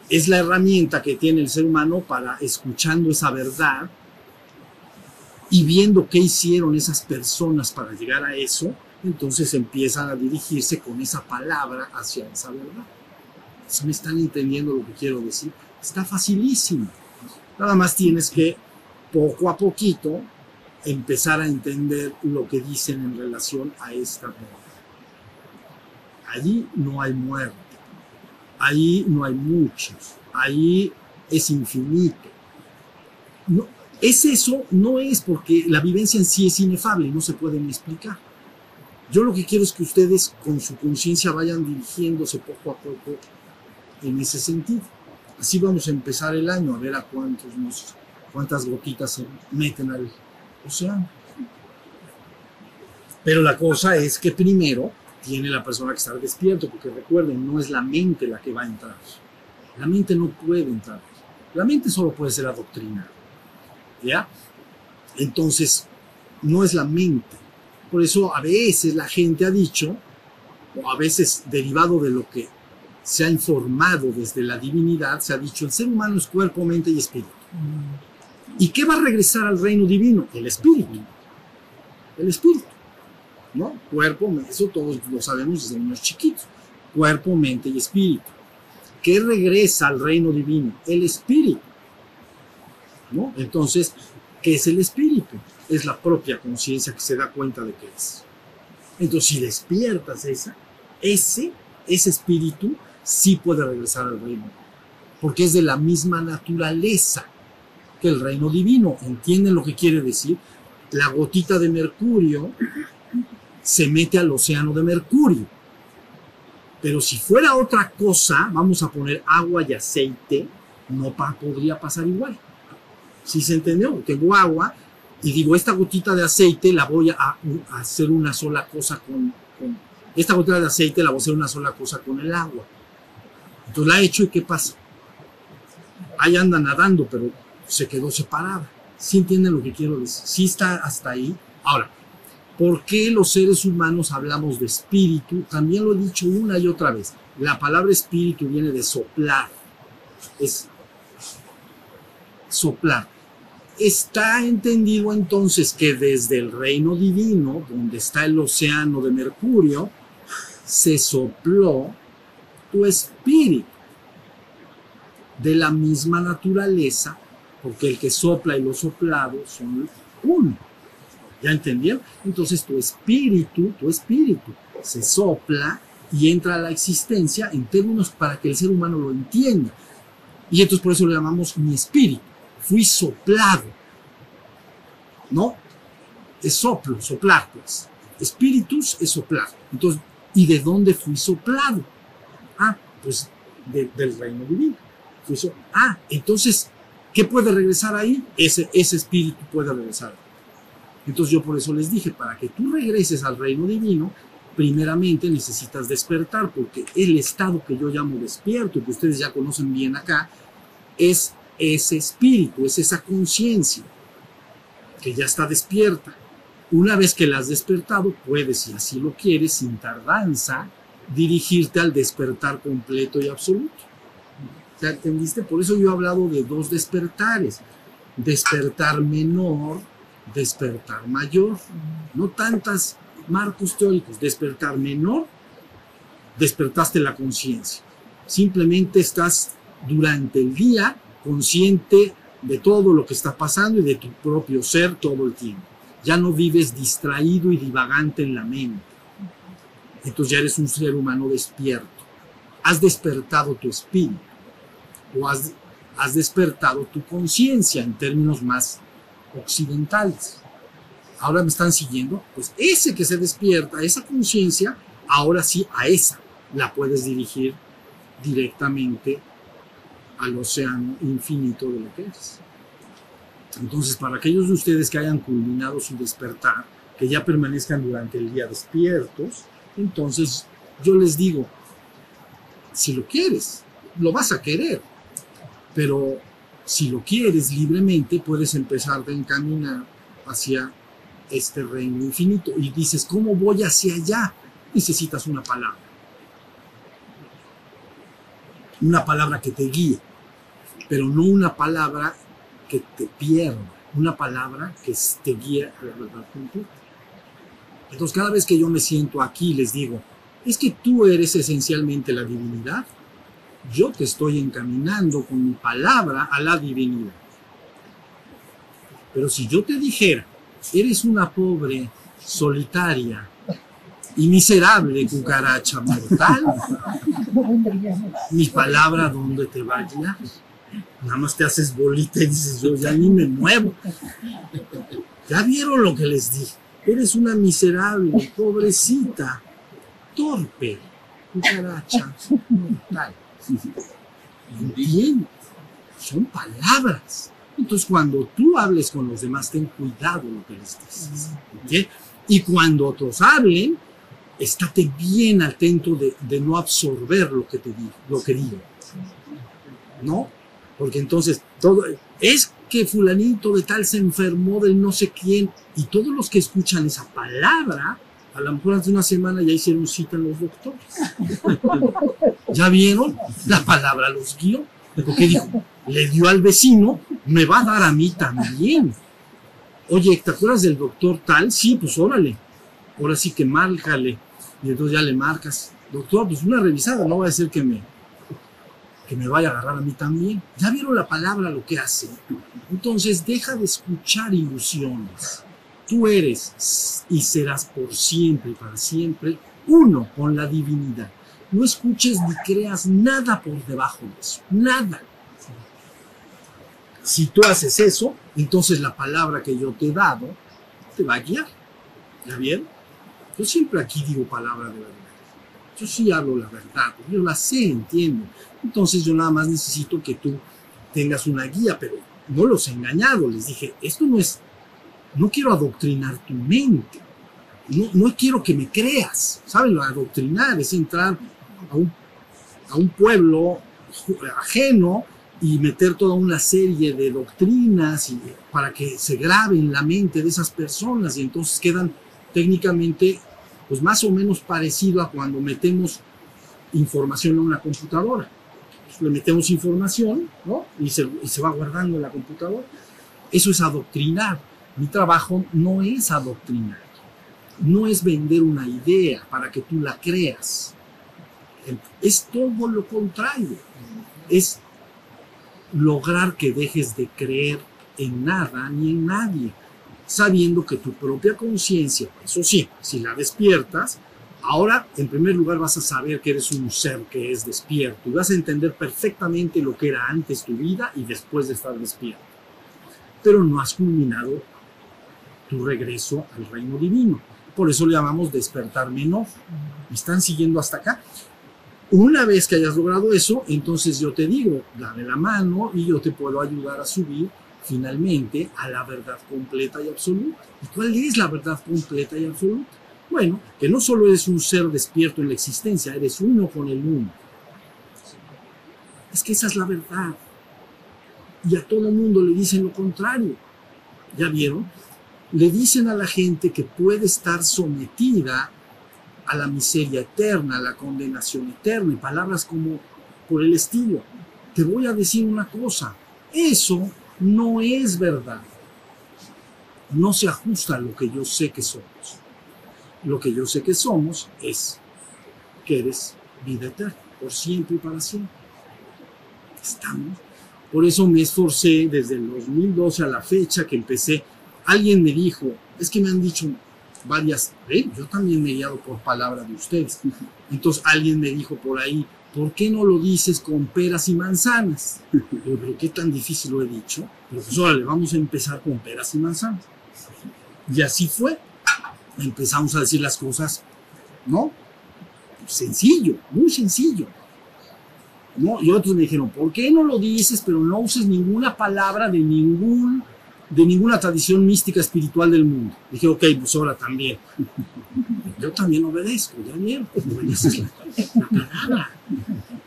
es la herramienta que tiene el ser humano para, escuchando esa verdad y viendo qué hicieron esas personas para llegar a eso, entonces empiezan a dirigirse con esa palabra hacia esa verdad. ¿Se me están entendiendo lo que quiero decir? Está facilísimo. Nada más tienes que poco a poquito empezar a entender lo que dicen en relación a esta muerte. Allí no hay muerte, allí no hay muchos, allí es infinito. Es eso, no es porque la vivencia en sí es inefable, no se puede ni explicar. Yo lo que quiero es que ustedes con su conciencia vayan dirigiéndose poco a poco en ese sentido. Así vamos a empezar el año, a ver a cuántos nos, cuántas gotitas se meten al océano. Pero la cosa es que primero tiene la persona que estar despierto, porque recuerden, no es la mente la que va a entrar. La mente no puede entrar. La mente solo puede ser adoctrinada. ¿Ya? Entonces, no es la mente. Por eso a veces la gente ha dicho, o a veces derivado de lo que se ha informado desde la divinidad, se ha dicho, el ser humano es cuerpo, mente y espíritu. ¿Y qué va a regresar al reino divino? El espíritu. El espíritu. ¿No? Cuerpo, eso todos lo sabemos desde niños chiquitos. Cuerpo, mente y espíritu. ¿Qué regresa al reino divino? El espíritu. ¿No? Entonces, ¿qué es el espíritu? Es la propia conciencia que se da cuenta de qué es. Entonces, si despiertas esa, ese, ese espíritu sí puede regresar al reino. Porque es de la misma naturaleza que el reino divino. ¿Entienden lo que quiere decir? La gotita de mercurio se mete al océano de mercurio. Pero si fuera otra cosa, vamos a poner agua y aceite, no podría pasar igual. ¿Sí se entendió? Tengo agua y digo, esta gotita de aceite la voy a, hacer una sola cosa con, Esta gotita de aceite la voy a hacer una sola cosa con el agua. Entonces la he hecho y ¿qué pasa? Ahí anda nadando, pero se quedó separada. ¿Sí entienden lo que quiero decir? Sí está hasta ahí. Ahora, ¿por qué los seres humanos hablamos de espíritu? También lo he dicho una y otra vez. La palabra espíritu viene de soplar. Es soplar. Está entendido entonces que desde el reino divino, donde está el océano de Mercurio, se sopló tu espíritu de la misma naturaleza, porque el que sopla y los soplados son uno. ¿Ya entendieron? Entonces tu espíritu, tu espíritu, se sopla y entra a la existencia en términos para que el ser humano lo entienda. Y entonces por eso lo llamamos mi espíritu. Fui soplado. ¿No? Es soplo, soplar, pues. Espíritus es soplar. Entonces, ¿y de dónde fui soplado? Ah, pues de, del reino divino. Fui ah, entonces, ¿qué puede regresar ahí? Ese, ese espíritu puede regresar. Entonces yo por eso les dije, para que tú regreses al reino divino, primeramente necesitas despertar, porque el estado que yo llamo despierto, que ustedes ya conocen bien acá, es ese espíritu, es esa conciencia que ya está despierta. Una vez que la has despertado, puedes, si así lo quieres, sin tardanza, dirigirte al despertar completo y absoluto. ¿Ya entendiste? Por eso yo he hablado de dos despertares. Despertar menor, despertar mayor. No tantas marcos teóricos. Despertar menor, despertaste la conciencia. Simplemente estás durante el día consciente de todo lo que está pasando y de tu propio ser todo el tiempo. Ya no vives distraído y divagante en la mente. Entonces ya eres un ser humano despierto. Has despertado tu espíritu o has, has despertado tu conciencia en términos más occidentales. Ahora me están siguiendo. Pues ese que se despierta, esa conciencia, ahora sí a esa la puedes dirigir directamente al océano infinito de lo que eres. Entonces, para aquellos de ustedes que hayan culminado su despertar, que ya permanezcan durante el día despiertos, entonces yo les digo, si lo quieres, lo vas a querer, pero si lo quieres libremente, puedes empezar a encaminar hacia este reino infinito. Y dices, ¿cómo voy hacia allá? Necesitas una palabra. Una palabra que te guíe, pero no una palabra que te pierda, una palabra que te guíe a la verdad completa. Entonces, cada vez que yo me siento aquí, les digo, es que tú eres esencialmente la divinidad. Yo te estoy encaminando con mi palabra a la divinidad. Pero si yo te dijera, eres una pobre, solitaria y miserable cucaracha mortal, mi palabra, ¿dónde te va a guiar? Nada más te haces bolita y dices, yo ya ni me muevo. ¿Ya vieron lo que les dije? Eres una miserable, pobrecita, torpe, cucaracha mortal. Bien, son palabras. Entonces, cuando tú hables con los demás, ten cuidado lo que les dices. ¿ok? Y cuando otros hablen, estate bien atento de, de no absorber lo que te digo, lo que digo. ¿No? Porque entonces todo es que fulanito de tal se enfermó del no sé quién y todos los que escuchan esa palabra, a lo mejor hace una semana ya hicieron cita en los doctores. ¿Ya vieron? La palabra los guió. Porque dijo, le dio al vecino, me va a dar a mí también. Oye, ¿te acuerdas del doctor tal? Sí, pues órale. Ahora sí que márcale. Y entonces ya le marcas. Doctor, pues una revisada, no va a ser que me, que me vaya a agarrar a mí también. Ya vieron la palabra lo que hace. Entonces deja de escuchar ilusiones. Tú eres y serás por siempre y para siempre uno con la divinidad. No escuches ni creas nada por debajo de eso. Nada. Si tú haces eso, entonces la palabra que yo te he dado te va a guiar. ¿Ya vieron? Yo siempre aquí digo palabra de verdad. Yo sí hablo la verdad. Yo la sé, entiendo. Entonces yo nada más necesito que tú tengas una guía, pero no los he engañado. Les dije, esto no es, no quiero adoctrinar tu mente. No, no quiero que me creas. ¿Saben? Adoctrinar es entrar a un, a un pueblo ajeno y meter toda una serie de doctrinas para que se grabe en la mente de esas personas y entonces quedan técnicamente pues más o menos parecido a cuando metemos información a una computadora. Pues, le metemos información ¿no? y, se, y se va guardando en la computadora. Eso es adoctrinar. Mi trabajo no es adoctrinar, no es vender una idea para que tú la creas. Es todo lo contrario. Es lograr que dejes de creer en nada ni en nadie, sabiendo que tu propia conciencia, eso sí, si la despiertas, ahora en primer lugar vas a saber que eres un ser que es despierto y vas a entender perfectamente lo que era antes tu vida y después de estar despierto. Pero no has culminado tu regreso al reino divino. Por eso le llamamos despertar menor. ¿Me están siguiendo hasta acá? Una vez que hayas logrado eso, entonces yo te digo, dame la mano y yo te puedo ayudar a subir finalmente a la verdad completa y absoluta. ¿Y cuál es la verdad completa y absoluta? Bueno, que no solo eres un ser despierto en la existencia, eres uno con el mundo. Es que esa es la verdad. Y a todo mundo le dicen lo contrario. ¿Ya vieron? Le dicen a la gente que puede estar sometida a la miseria eterna, a la condenación eterna, y palabras como por el estilo. Te voy a decir una cosa, eso no es verdad. No se ajusta a lo que yo sé que somos. Lo que yo sé que somos es que eres vida eterna, por siempre y para siempre. Estamos. Por eso me esforcé desde el 2012 a la fecha que empecé. Alguien me dijo, es que me han dicho varias, ¿eh? yo también me he guiado por palabra de ustedes. Entonces alguien me dijo por ahí, ¿por qué no lo dices con peras y manzanas? Pero qué tan difícil lo he dicho. Pero pues órale, vamos a empezar con peras y manzanas. Y así fue. Empezamos a decir las cosas, ¿no? Sencillo, muy sencillo. ¿no? Y otros me dijeron, ¿por qué no lo dices, pero no uses ninguna palabra de ningún de ninguna tradición mística espiritual del mundo? Dije, ok, pues ahora también. Yo también obedezco, ya pues obedeces la, la palabra.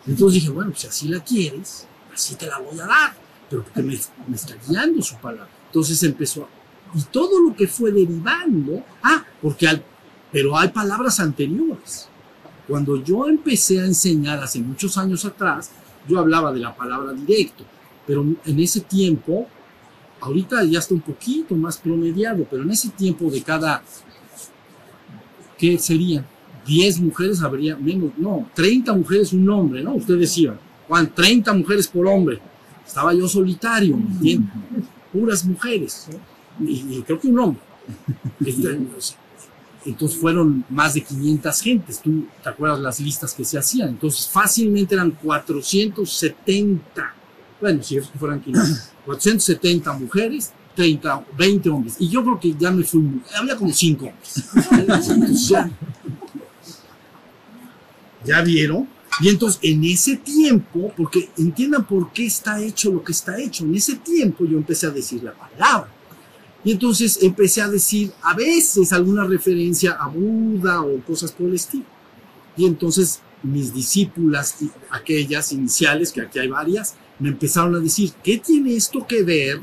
Entonces dije, bueno, pues si así la quieres, así te la voy a dar, pero porque me, me está guiando su palabra. Entonces empezó, a- y todo lo que fue derivando, ah, porque al, pero hay palabras anteriores. Cuando yo empecé a enseñar hace muchos años atrás, yo hablaba de la palabra directo, pero en ese tiempo, ahorita ya está un poquito más promediado, pero en ese tiempo de cada, ¿qué serían? 10 mujeres habría menos, no, 30 mujeres un hombre, ¿no? Usted decía, Juan, 30 mujeres por hombre. Estaba yo solitario, ¿me entiende? Puras mujeres. Y, y creo que un hombre. Este, entonces fueron más de 500 gentes. Tú te acuerdas las listas que se hacían. Entonces fácilmente eran 470. Bueno, si fueran 500. 470 mujeres, 30, 20 hombres. Y yo creo que ya me fui. Había como 5 hombres. Ya, ¿Ya vieron? Y entonces en ese tiempo, porque entiendan por qué está hecho lo que está hecho, en ese tiempo yo empecé a decir la palabra. Y entonces empecé a decir a veces alguna referencia a Buda o cosas por el estilo. Y entonces mis discípulas, aquellas iniciales, que aquí hay varias, me empezaron a decir, ¿qué tiene esto que ver,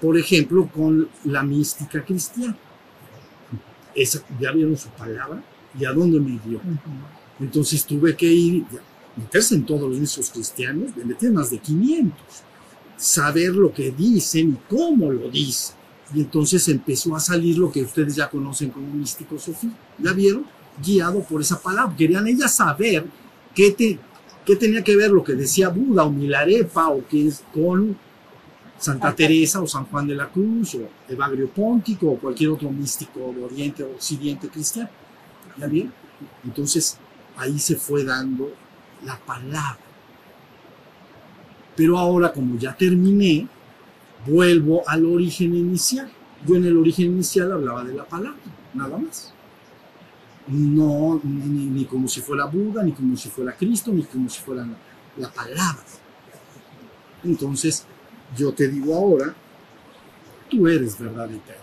por ejemplo, con la mística cristiana? Esa, ¿Ya vieron su palabra? ¿Y a dónde me dio? Entonces tuve que ir, meterse en todos los mismos cristianos, me metí en más de 500, saber lo que dicen y cómo lo dicen. Y entonces empezó a salir lo que ustedes ya conocen como místico Sofía. ¿Ya vieron? Guiado por esa palabra. Querían ellas saber qué, te, qué tenía que ver lo que decía Buda o Milarepa o qué es con Santa Teresa o San Juan de la Cruz o Evagrio Póntico o cualquier otro místico de Oriente o Occidente cristiano. ¿Ya vieron? Entonces ahí se fue dando la palabra. Pero ahora, como ya terminé, vuelvo al origen inicial. Yo en el origen inicial hablaba de la palabra, nada más. No, ni, ni como si fuera Buda, ni como si fuera Cristo, ni como si fuera la, la palabra. Entonces, yo te digo ahora, tú eres verdad eterna.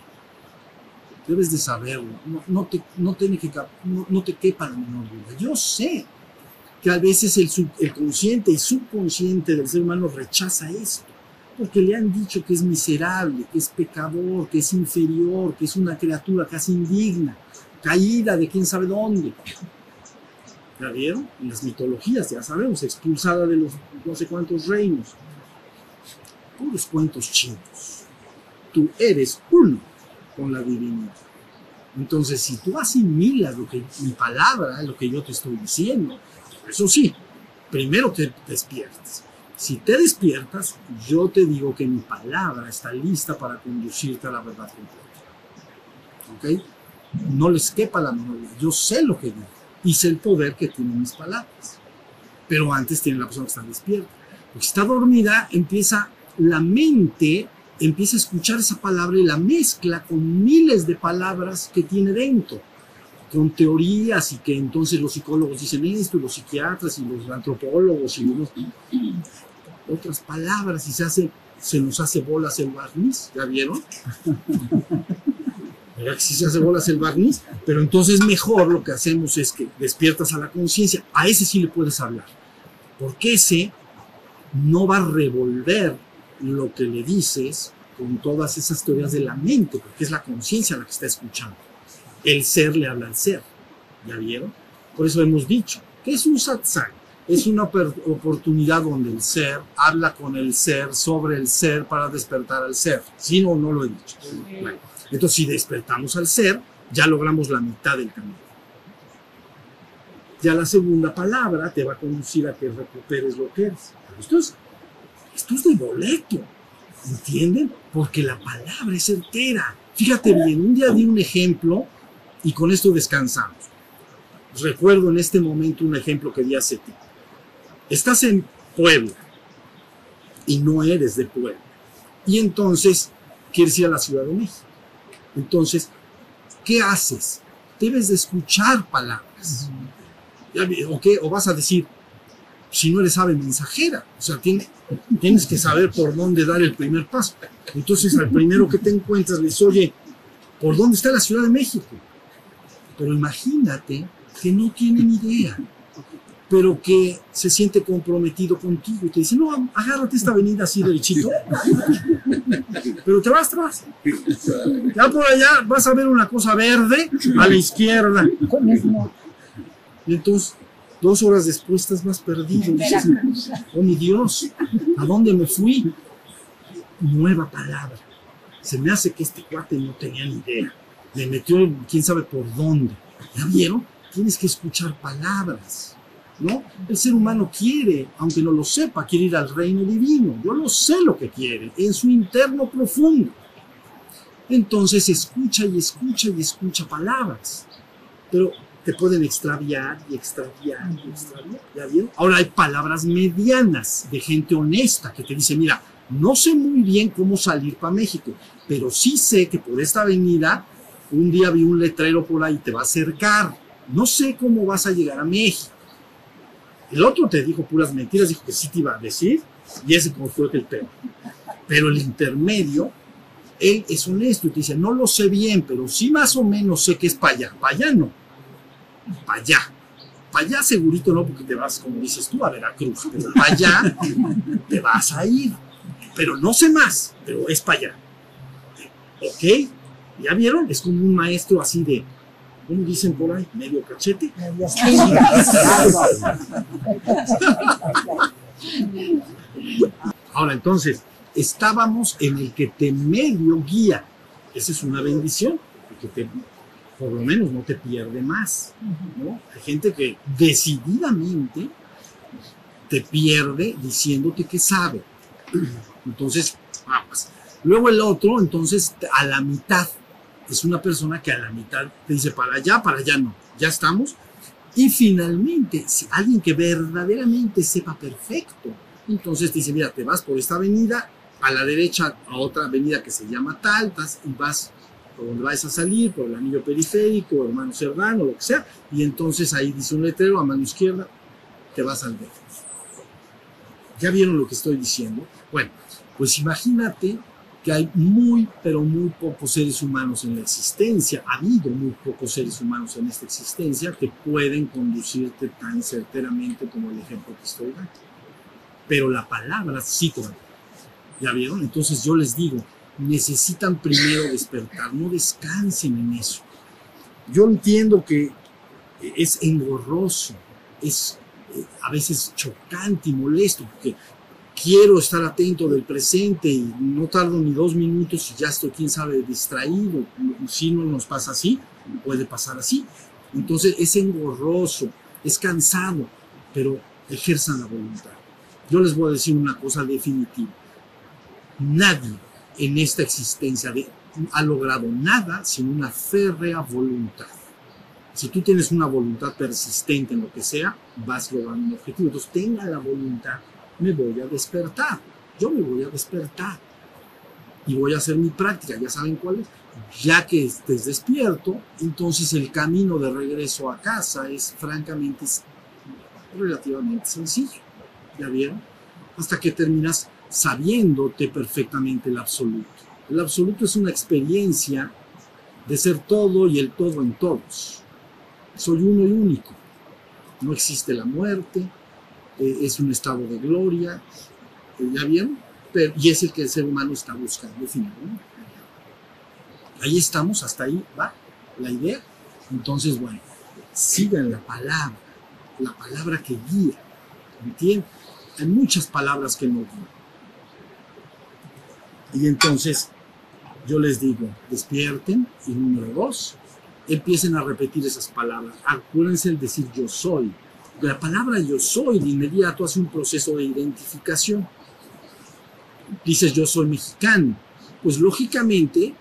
Debes de saberlo. No, te, no, tiene que, no, no te quepa la menor duda. Yo sé que a veces el, sub- el consciente y subconsciente del ser humano rechaza esto, porque le han dicho que es miserable, que es pecador, que es inferior, que es una criatura casi indigna, caída de quién sabe dónde. ¿Ya vieron? En las mitologías, ya sabemos, expulsada de los no sé cuántos reinos. Puros cuentos chinos. Tú eres uno con la divinidad. Entonces, si tú asimilas lo que mi palabra, lo que yo te estoy diciendo, eso sí, primero te despiertas. Si te despiertas, yo te digo que mi palabra está lista para conducirte a la verdad completa. ¿Ok? No les quepa la menor duda. Yo sé lo que digo y sé el poder que tienen mis palabras. Pero antes tiene la persona que está despierta. Porque si está dormida, empieza la mente, empieza a escuchar esa palabra y la mezcla con miles de palabras que tiene dentro con teorías y que entonces los psicólogos dicen esto, los psiquiatras y los antropólogos y los, otras palabras y se hace, se nos hace bolas el barniz, ¿ya vieron? ¿Verdad que sí se hace bolas el barniz? Pero entonces mejor lo que hacemos es que despiertas a la conciencia, a ese sí le puedes hablar, porque ese no va a revolver lo que le dices con todas esas teorías de la mente, porque es la conciencia la que está escuchando el ser le habla al ser. ¿Ya vieron? Por eso hemos dicho que es un satsang. Es una oportunidad donde el ser habla con el ser sobre el ser para despertar al ser. ¿Sí o no lo he dicho? Bueno, entonces si despertamos al ser, ya logramos la mitad del camino. Ya la segunda palabra te va a conducir a que recuperes lo que eres. Esto es, esto es de boleto. ¿Entienden? Porque la palabra es certera. Fíjate bien, un día di un ejemplo y con esto descansamos. Recuerdo en este momento un ejemplo que di hace tiempo. Estás en Puebla y no eres de Puebla. Y entonces quieres ir a la Ciudad de México. Entonces, ¿qué haces? Debes de escuchar palabras. Ya ¿O qué? O vas a decir, si no eres ave mensajera. O sea, tiene, tienes que saber por dónde dar el primer paso. Entonces, al primero que te encuentras, le dices, oye, ¿por dónde está la Ciudad de México? Pero imagínate que no tienen idea, pero que se siente comprometido contigo y te dice, no, agárrate esta avenida así derechito, pero te vas, vas. Ya por allá vas a ver una cosa verde a la izquierda. Y entonces, dos horas después estás más perdido. Dices, oh mi Dios, ¿a dónde me fui? Nueva palabra. Se me hace que este cuate no tenía ni idea. Le metió quién sabe por dónde. ¿Ya vieron? Tienes que escuchar palabras. ¿No? El ser humano quiere, aunque no lo sepa, quiere ir al reino divino. Yo lo sé lo que quiere, en su interno profundo. Entonces escucha y escucha y escucha palabras. Pero te pueden extraviar y extraviar y extraviar. ¿Ya vieron? Ahora hay palabras medianas de gente honesta que te dice, mira, no sé muy bien cómo salir para México, pero sí sé que por esta avenida un día vi un letrero por ahí, te va a acercar. No sé cómo vas a llegar a México. El otro te dijo puras mentiras, dijo que sí te iba a decir, y ese como fue el peor. Pero el intermedio, él es honesto y te dice, no lo sé bien, pero sí más o menos sé que es para allá. Para allá no, para allá. Para allá segurito no, porque te vas, como dices tú, a Veracruz. Pero para allá te vas a ir. Pero no sé más, pero es para allá. ¿Ok? ¿Ya vieron? Es como un maestro así de, ¿cómo dicen por ahí? Medio cachete. Ahora entonces, estábamos en el que te medio guía. Esa es una bendición, porque te, por lo menos no te pierde más. ¿no? Hay gente que decididamente te pierde diciéndote que sabe. Entonces, vamos. Luego el otro, entonces, a la mitad. Es una persona que a la mitad te dice para allá, para allá no. Ya estamos. Y finalmente, si alguien que verdaderamente sepa perfecto, entonces te dice, mira, te vas por esta avenida, a la derecha a otra avenida que se llama tal, y vas por donde vayas a salir, por el anillo periférico, hermano Serrano, lo que sea, y entonces ahí dice un letrero a mano izquierda, te vas al ver. ¿Ya vieron lo que estoy diciendo? Bueno, pues imagínate que hay muy, pero muy pocos seres humanos en la existencia, ha habido muy pocos seres humanos en esta existencia que pueden conducirte tan certeramente como el ejemplo que estoy dando. Pero la palabra sí puede. ¿Ya vieron? Entonces yo les digo, necesitan primero despertar, no descansen en eso. Yo entiendo que es engorroso, es eh, a veces chocante y molesto, porque quiero estar atento del presente y no tardo ni dos minutos y ya estoy, quién sabe, distraído. Si no nos pasa así, puede pasar así. Entonces es engorroso, es cansado, pero ejerzan la voluntad. Yo les voy a decir una cosa definitiva. Nadie en esta existencia de, ha logrado nada sin una férrea voluntad. Si tú tienes una voluntad persistente en lo que sea, vas logrando un objetivo. Entonces tenga la voluntad me voy a despertar. Yo me voy a despertar y voy a hacer mi práctica. Ya saben cuál es. Ya que estés despierto, entonces el camino de regreso a casa es francamente relativamente sencillo. ¿Ya vieron? Hasta que terminas sabiéndote perfectamente el absoluto. El absoluto es una experiencia de ser todo y el todo en todos. Soy uno y único. No existe la muerte, eh, es un estado de gloria, eh, ¿ya vieron? Pero, y es el que el ser humano está buscando finalmente. Ahí estamos, hasta ahí va la idea. Entonces, bueno, sigan la palabra, la palabra que guía, ¿entienden? Hay muchas palabras que no guían. Y entonces, yo les digo, despierten y número dos, empiecen a repetir esas palabras. Acuérdense el decir yo soy la palabra yo soy de inmediato hace un proceso de identificación. Dices yo soy mexicano. Pues lógicamente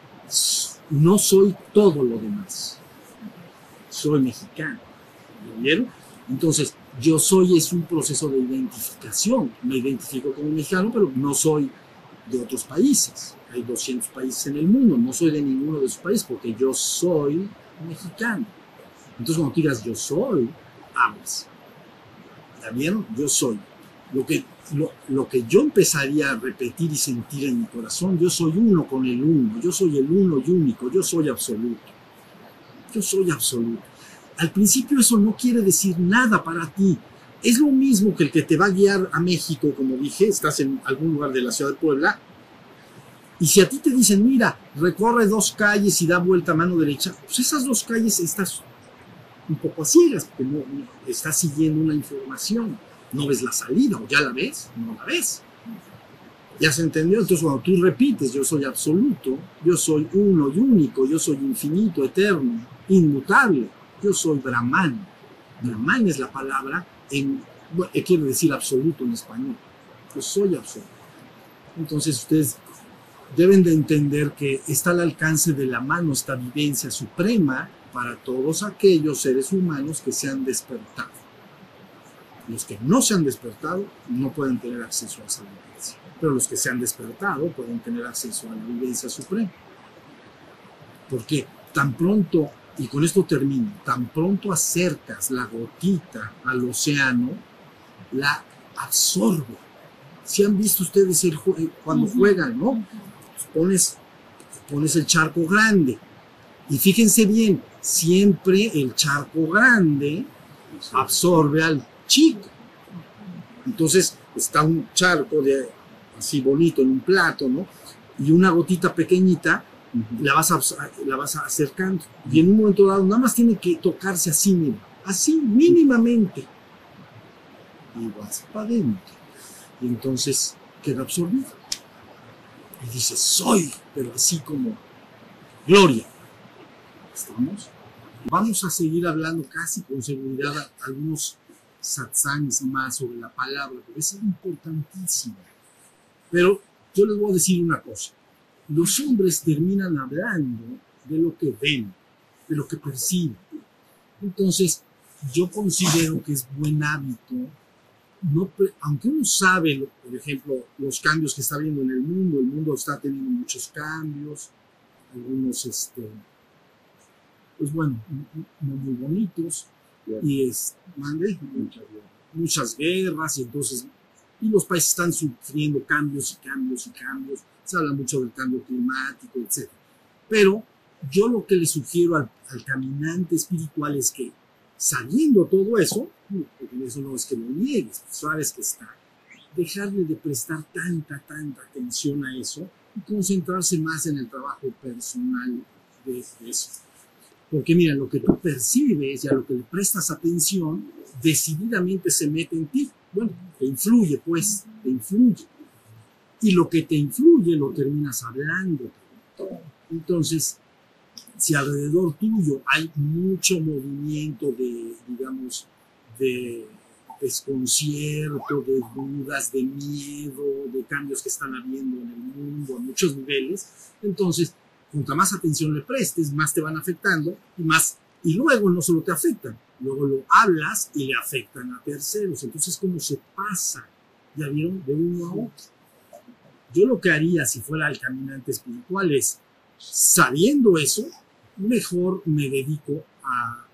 no soy todo lo demás. Soy mexicano. ¿Vieron? Entonces, yo soy es un proceso de identificación. Me identifico como mexicano, pero no soy de otros países. Hay 200 países en el mundo. No soy de ninguno de esos países porque yo soy mexicano. Entonces, cuando digas yo soy, hablas ¿Ya vieron? Yo soy. Lo que, lo, lo, que yo empezaría a repetir y sentir en mi corazón, yo soy uno con el uno, yo soy el uno y único, yo soy absoluto. Yo soy absoluto. Al principio eso no quiere decir nada para ti. Es lo mismo que el que te va a guiar a México, como dije, estás en algún lugar de la ciudad de Puebla, y si a ti te dicen, mira, recorre dos calles y da vuelta a mano derecha, pues esas dos calles estás un poco a ciegas, porque no, no, estás siguiendo una información, no ves la salida, o ya la ves, no la ves. ¿Ya se entendió? Entonces cuando tú repites, yo soy absoluto, yo soy uno y único, yo soy infinito, eterno, inmutable, yo soy Brahman. Brahman es la palabra en, bueno, quiere decir absoluto en español. Yo soy absoluto. Entonces ustedes deben de entender que está al alcance de la mano esta vivencia suprema para todos aquellos seres humanos que se han despertado. Los que no se han despertado no pueden tener acceso a esa vivencia, pero los que se han despertado pueden tener acceso a la vivencia suprema. Porque tan pronto, y con esto termino, tan pronto acercas la gotita al océano, la absorbe. Si han visto ustedes el, cuando juegan, ¿no? Pones, pones el charco grande. Y fíjense bien, siempre el charco grande absorbe al chico. Entonces está un charco de, así bonito en un plato, ¿no? Y una gotita pequeñita la, vas a, la vas acercando. Y en un momento dado nada más tiene que tocarse así, mira, así mínimamente. Y vas para adentro. Y entonces queda absorbido. Y dice, soy, pero así como gloria. ¿Estamos? Vamos a seguir hablando casi con seguridad algunos satsangs más sobre la palabra, porque es importantísimo. Pero yo les voy a decir una cosa. Los hombres terminan hablando de lo que ven, de lo que perciben. Entonces, yo considero que es buen hábito, no, aunque uno sabe, por ejemplo, los cambios que está viendo en el mundo, el mundo está teniendo muchos cambios, algunos, este, pues bueno, no muy bonitos, y es, muchas, muchas guerras, y entonces, y los países están sufriendo cambios y cambios y cambios, se habla mucho del cambio climático, etc. Pero yo lo que le sugiero al, caminante espiritual es que, sabiendo todo eso, porque eso no es que lo niegues, sabes que está, dejarle de prestar tanta, tanta atención a eso y concentrarse más en el trabajo personal de eso. Porque mira, lo que tú percibes y a lo que le prestas atención, decididamente se mete en ti. Bueno, te influye, pues, te influye. Y lo que te influye lo terminas hablando. Entonces, si alrededor tuyo hay mucho movimiento de, digamos, de desconcierto, de dudas, de miedo, de cambios que están habiendo en el mundo a muchos niveles, entonces contra más atención le prestes, más te van afectando y más, y luego no solo te afectan, luego lo hablas y le afectan a terceros. Entonces, ¿cómo se pasa? ¿Ya vieron? De uno a otro. Yo lo que haría si fuera el caminante espiritual es, sabiendo eso, mejor me dedico a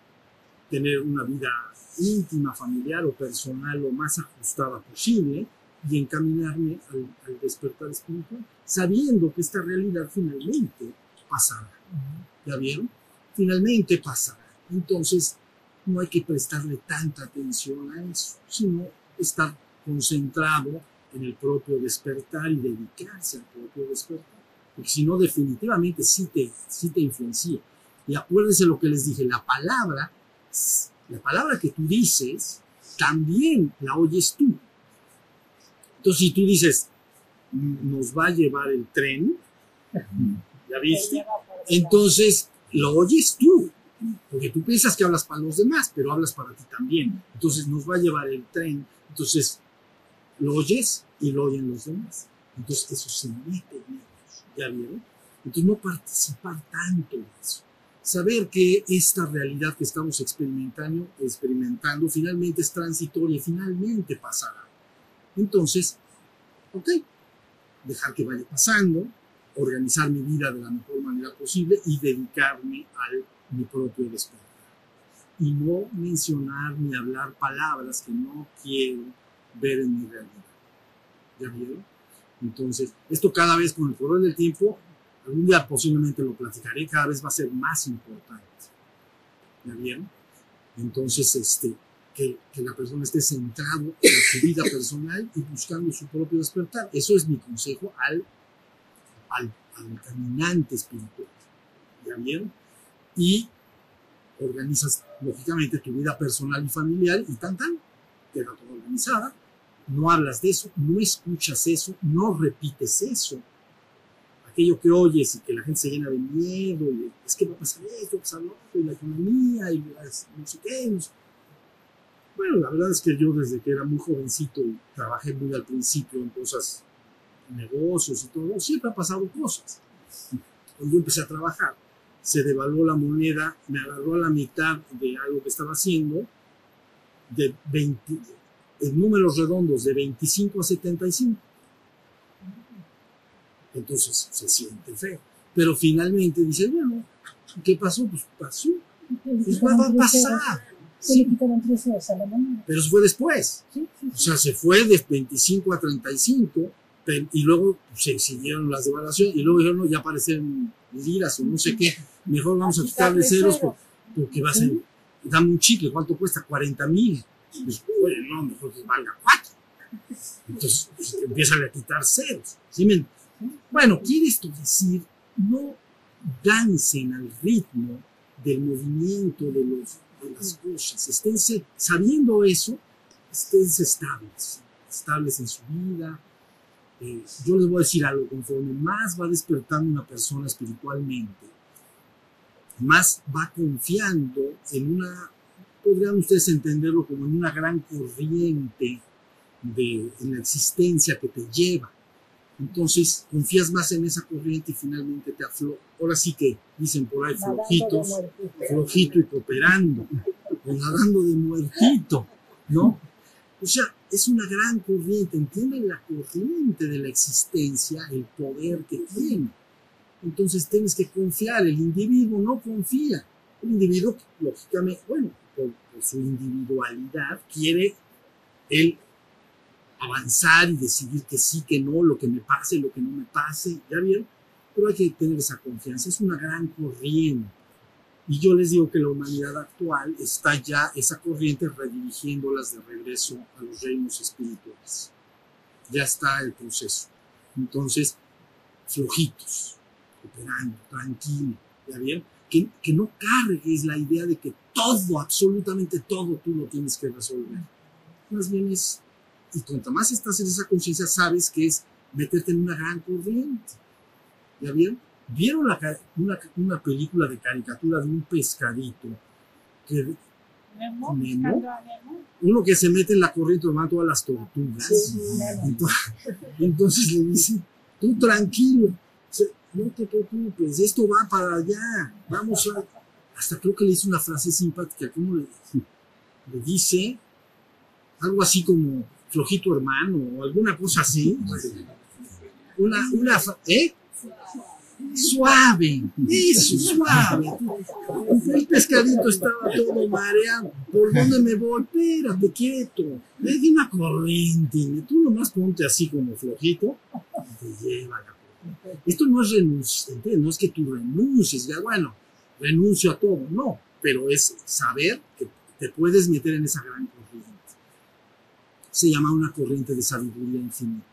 tener una vida íntima, familiar o personal lo más ajustada posible y encaminarme al, despertar espiritual, sabiendo que esta realidad finalmente pasará. ¿Ya vieron? Finalmente pasará. Entonces, no hay que prestarle tanta atención a eso, sino estar concentrado en el propio despertar y dedicarse al propio despertar. Porque si no, definitivamente sí te, sí te influencia. Y acuérdense lo que les dije, la palabra, la palabra que tú dices, también la oyes tú. Entonces, si tú dices, nos va a llevar el tren, ¿Ya viste? Entonces, lo oyes tú, porque tú piensas que hablas para los demás, pero hablas para ti también. Entonces, nos va a llevar el tren. Entonces, lo oyes y lo oyen los demás. Entonces, eso se mete en ellos. ¿Ya vieron? Entonces, no participar tanto en eso. Saber que esta realidad que estamos experimentando, experimentando finalmente es transitoria finalmente pasará. Entonces, ok, dejar que vaya pasando, organizar mi vida de la mejor manera posible y dedicarme a mi propio despertar. y no mencionar ni hablar palabras que no quiero ver en mi realidad. ¿Ya vieron? Entonces, esto cada vez con el correr del tiempo, algún día posiblemente lo platicaré, cada vez va a ser más importante. ¿Ya vieron? Entonces, este, que, que, la persona esté centrado en su vida personal y buscando su propio despertar. Eso es mi consejo al, al, al caminante espiritual. ¿Ya vieron? Y organizas, lógicamente, tu vida personal y familiar y tan, tan, queda todo organizada. No hablas de eso, no escuchas eso, no repites eso. Aquello que oyes y que la gente se llena de miedo, y es que va a pasar esto, va a pasar lo otro, y la economía, y las, no sé qué. No sé. Bueno, la verdad es que yo desde que era muy jovencito trabajé muy al principio en cosas, negocios y todo, siempre ha pasado cosas. Cuando yo empecé a trabajar, se devaluó la moneda, me agarró a la mitad de algo que estaba haciendo, de 20, en números redondos, de 25 a 75. Entonces se siente feo. Pero finalmente dice, bueno, ¿qué pasó? Pues pasó. Pues va a pasar. Moneda. Pero eso fue después. Sí, sí, O sea, se fue de 25 a 35 pero- y luego se siguieron las devaluaciones y luego dijeron, no, ya aparecen liras o no sé qué, mejor vamos a quitarle ceros por- porque va a ser, dame un chicle, ¿cuánto cuesta? 40 mil. Pues, oye, no, mejor que valga 4. Entonces, pues, empiezan a quitar ceros. ¿sí Bueno, quiere esto decir, no dancen al ritmo del movimiento de, los, de las cosas. Esténse, sabiendo eso, esténse estables, estables en su vida. Eh, yo les voy a decir algo, conforme más va despertando una persona espiritualmente, más va confiando en una, podrían ustedes entenderlo como en una gran corriente de, en la existencia que te lleva. Entonces confías más en esa corriente y finalmente te afloja. Ahora sí que dicen por ahí Nadando flojitos, flojito y cooperando, o nadando de muertito, ¿no? O sea, es una gran corriente, entienden la corriente de la existencia, el poder que tiene. Entonces tienes que confiar, el individuo no confía. El individuo, lógicamente, bueno, por, por su individualidad, quiere él avanzar y decidir que sí, que no, lo que me pase, lo que no me pase, ¿ya vieron? Pero hay que tener esa confianza, es una gran corriente. Y yo les digo que la humanidad actual está ya esa corriente redirigiéndolas de regreso a los reinos espirituales. Ya está el proceso. Entonces, flojitos, operando, tranquilo, ¿ya bien? Que, que no cargues la idea de que todo, absolutamente todo, tú lo tienes que resolver. Más bien es, y cuanto más estás en esa conciencia, sabes que es meterte en una gran corriente. ¿Ya bien? ¿Vieron la una, una película de caricatura de un pescadito? Que Nemo, Nemo. uno que se mete en la corriente van todas las tortugas. Sí. Entonces, entonces le dice, tú tranquilo, no te preocupes, esto va para allá, vamos a... Hasta creo que le hizo una frase simpática, como le, le dice algo así como flojito hermano o alguna cosa así. Una, una, ¿eh? Suave, eso, suave. El pescadito estaba todo mareado. ¿Por dónde me voy? Espérate, quieto. Le di una corriente. Tú nomás ponte así como flojito. Te lleva la. Esto no es renuncia, ¿entiendes? No es que tú renuncies, ya bueno, renuncio a todo. No, pero es saber que te puedes meter en esa gran corriente. Se llama una corriente de sabiduría infinita.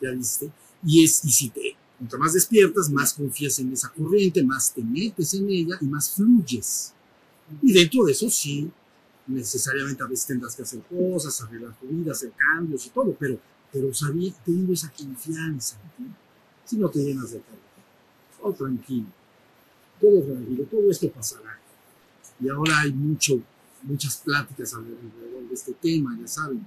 ¿Ya viste? Y, es, y si te, cuanto más despiertas, más confías en esa corriente, más te metes en ella y más fluyes. Y dentro de eso sí, necesariamente a veces tendrás que hacer cosas, arreglar tu vida, hacer cambios y todo, pero, pero sabi- teniendo esa confianza, ¿sí? Si no te llenas de carga. Oh, tranquilo, todo tranquilo, todo esto pasará. Y ahora hay mucho, muchas pláticas alrededor de este tema, ya saben,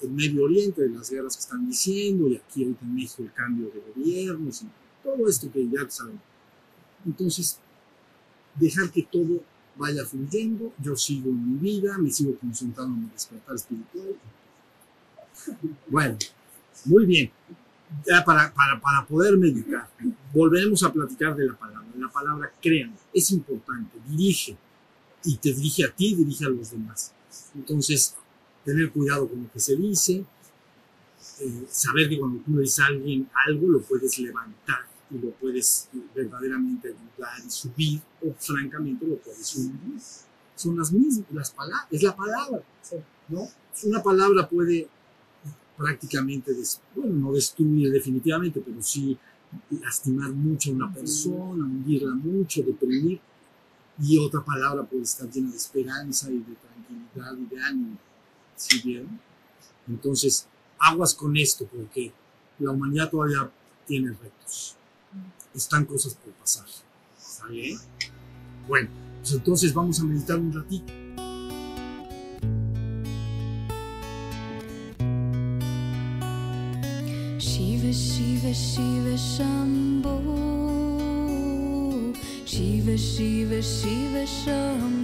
en Medio Oriente, de las guerras que están diciendo, y aquí ahorita en México el cambio de gobiernos, y todo esto que ya saben. Entonces, dejar que todo vaya fluyendo, yo sigo en mi vida, me sigo concentrando en mi despertar espiritual. Bueno, muy bien. Para, para, para poder meditar, volveremos a platicar de la palabra. La palabra crean, es importante, dirige. y te dirige a ti dirige a los demás. Entonces, tener cuidado con lo que se dice, eh, saber que cuando tú le dices a alguien algo, lo puedes levantar y lo puedes verdaderamente ayudar y subir, o francamente lo puedes hundir. Son las mismas, las palabras, es la palabra, ¿no? Una palabra puede prácticamente, des- bueno, no destruir definitivamente, pero sí lastimar mucho a una persona, hundirla mucho, deprimir, y otra palabra puede estar llena de esperanza y de tranquilidad y de ánimo. ¿Sí vieron? Entonces, aguas con esto, porque la humanidad todavía tiene retos. Están cosas por pasar. ¿Está bien? Bueno, pues entonces vamos a meditar un ratito. Shiva Shiva Shiva Shambho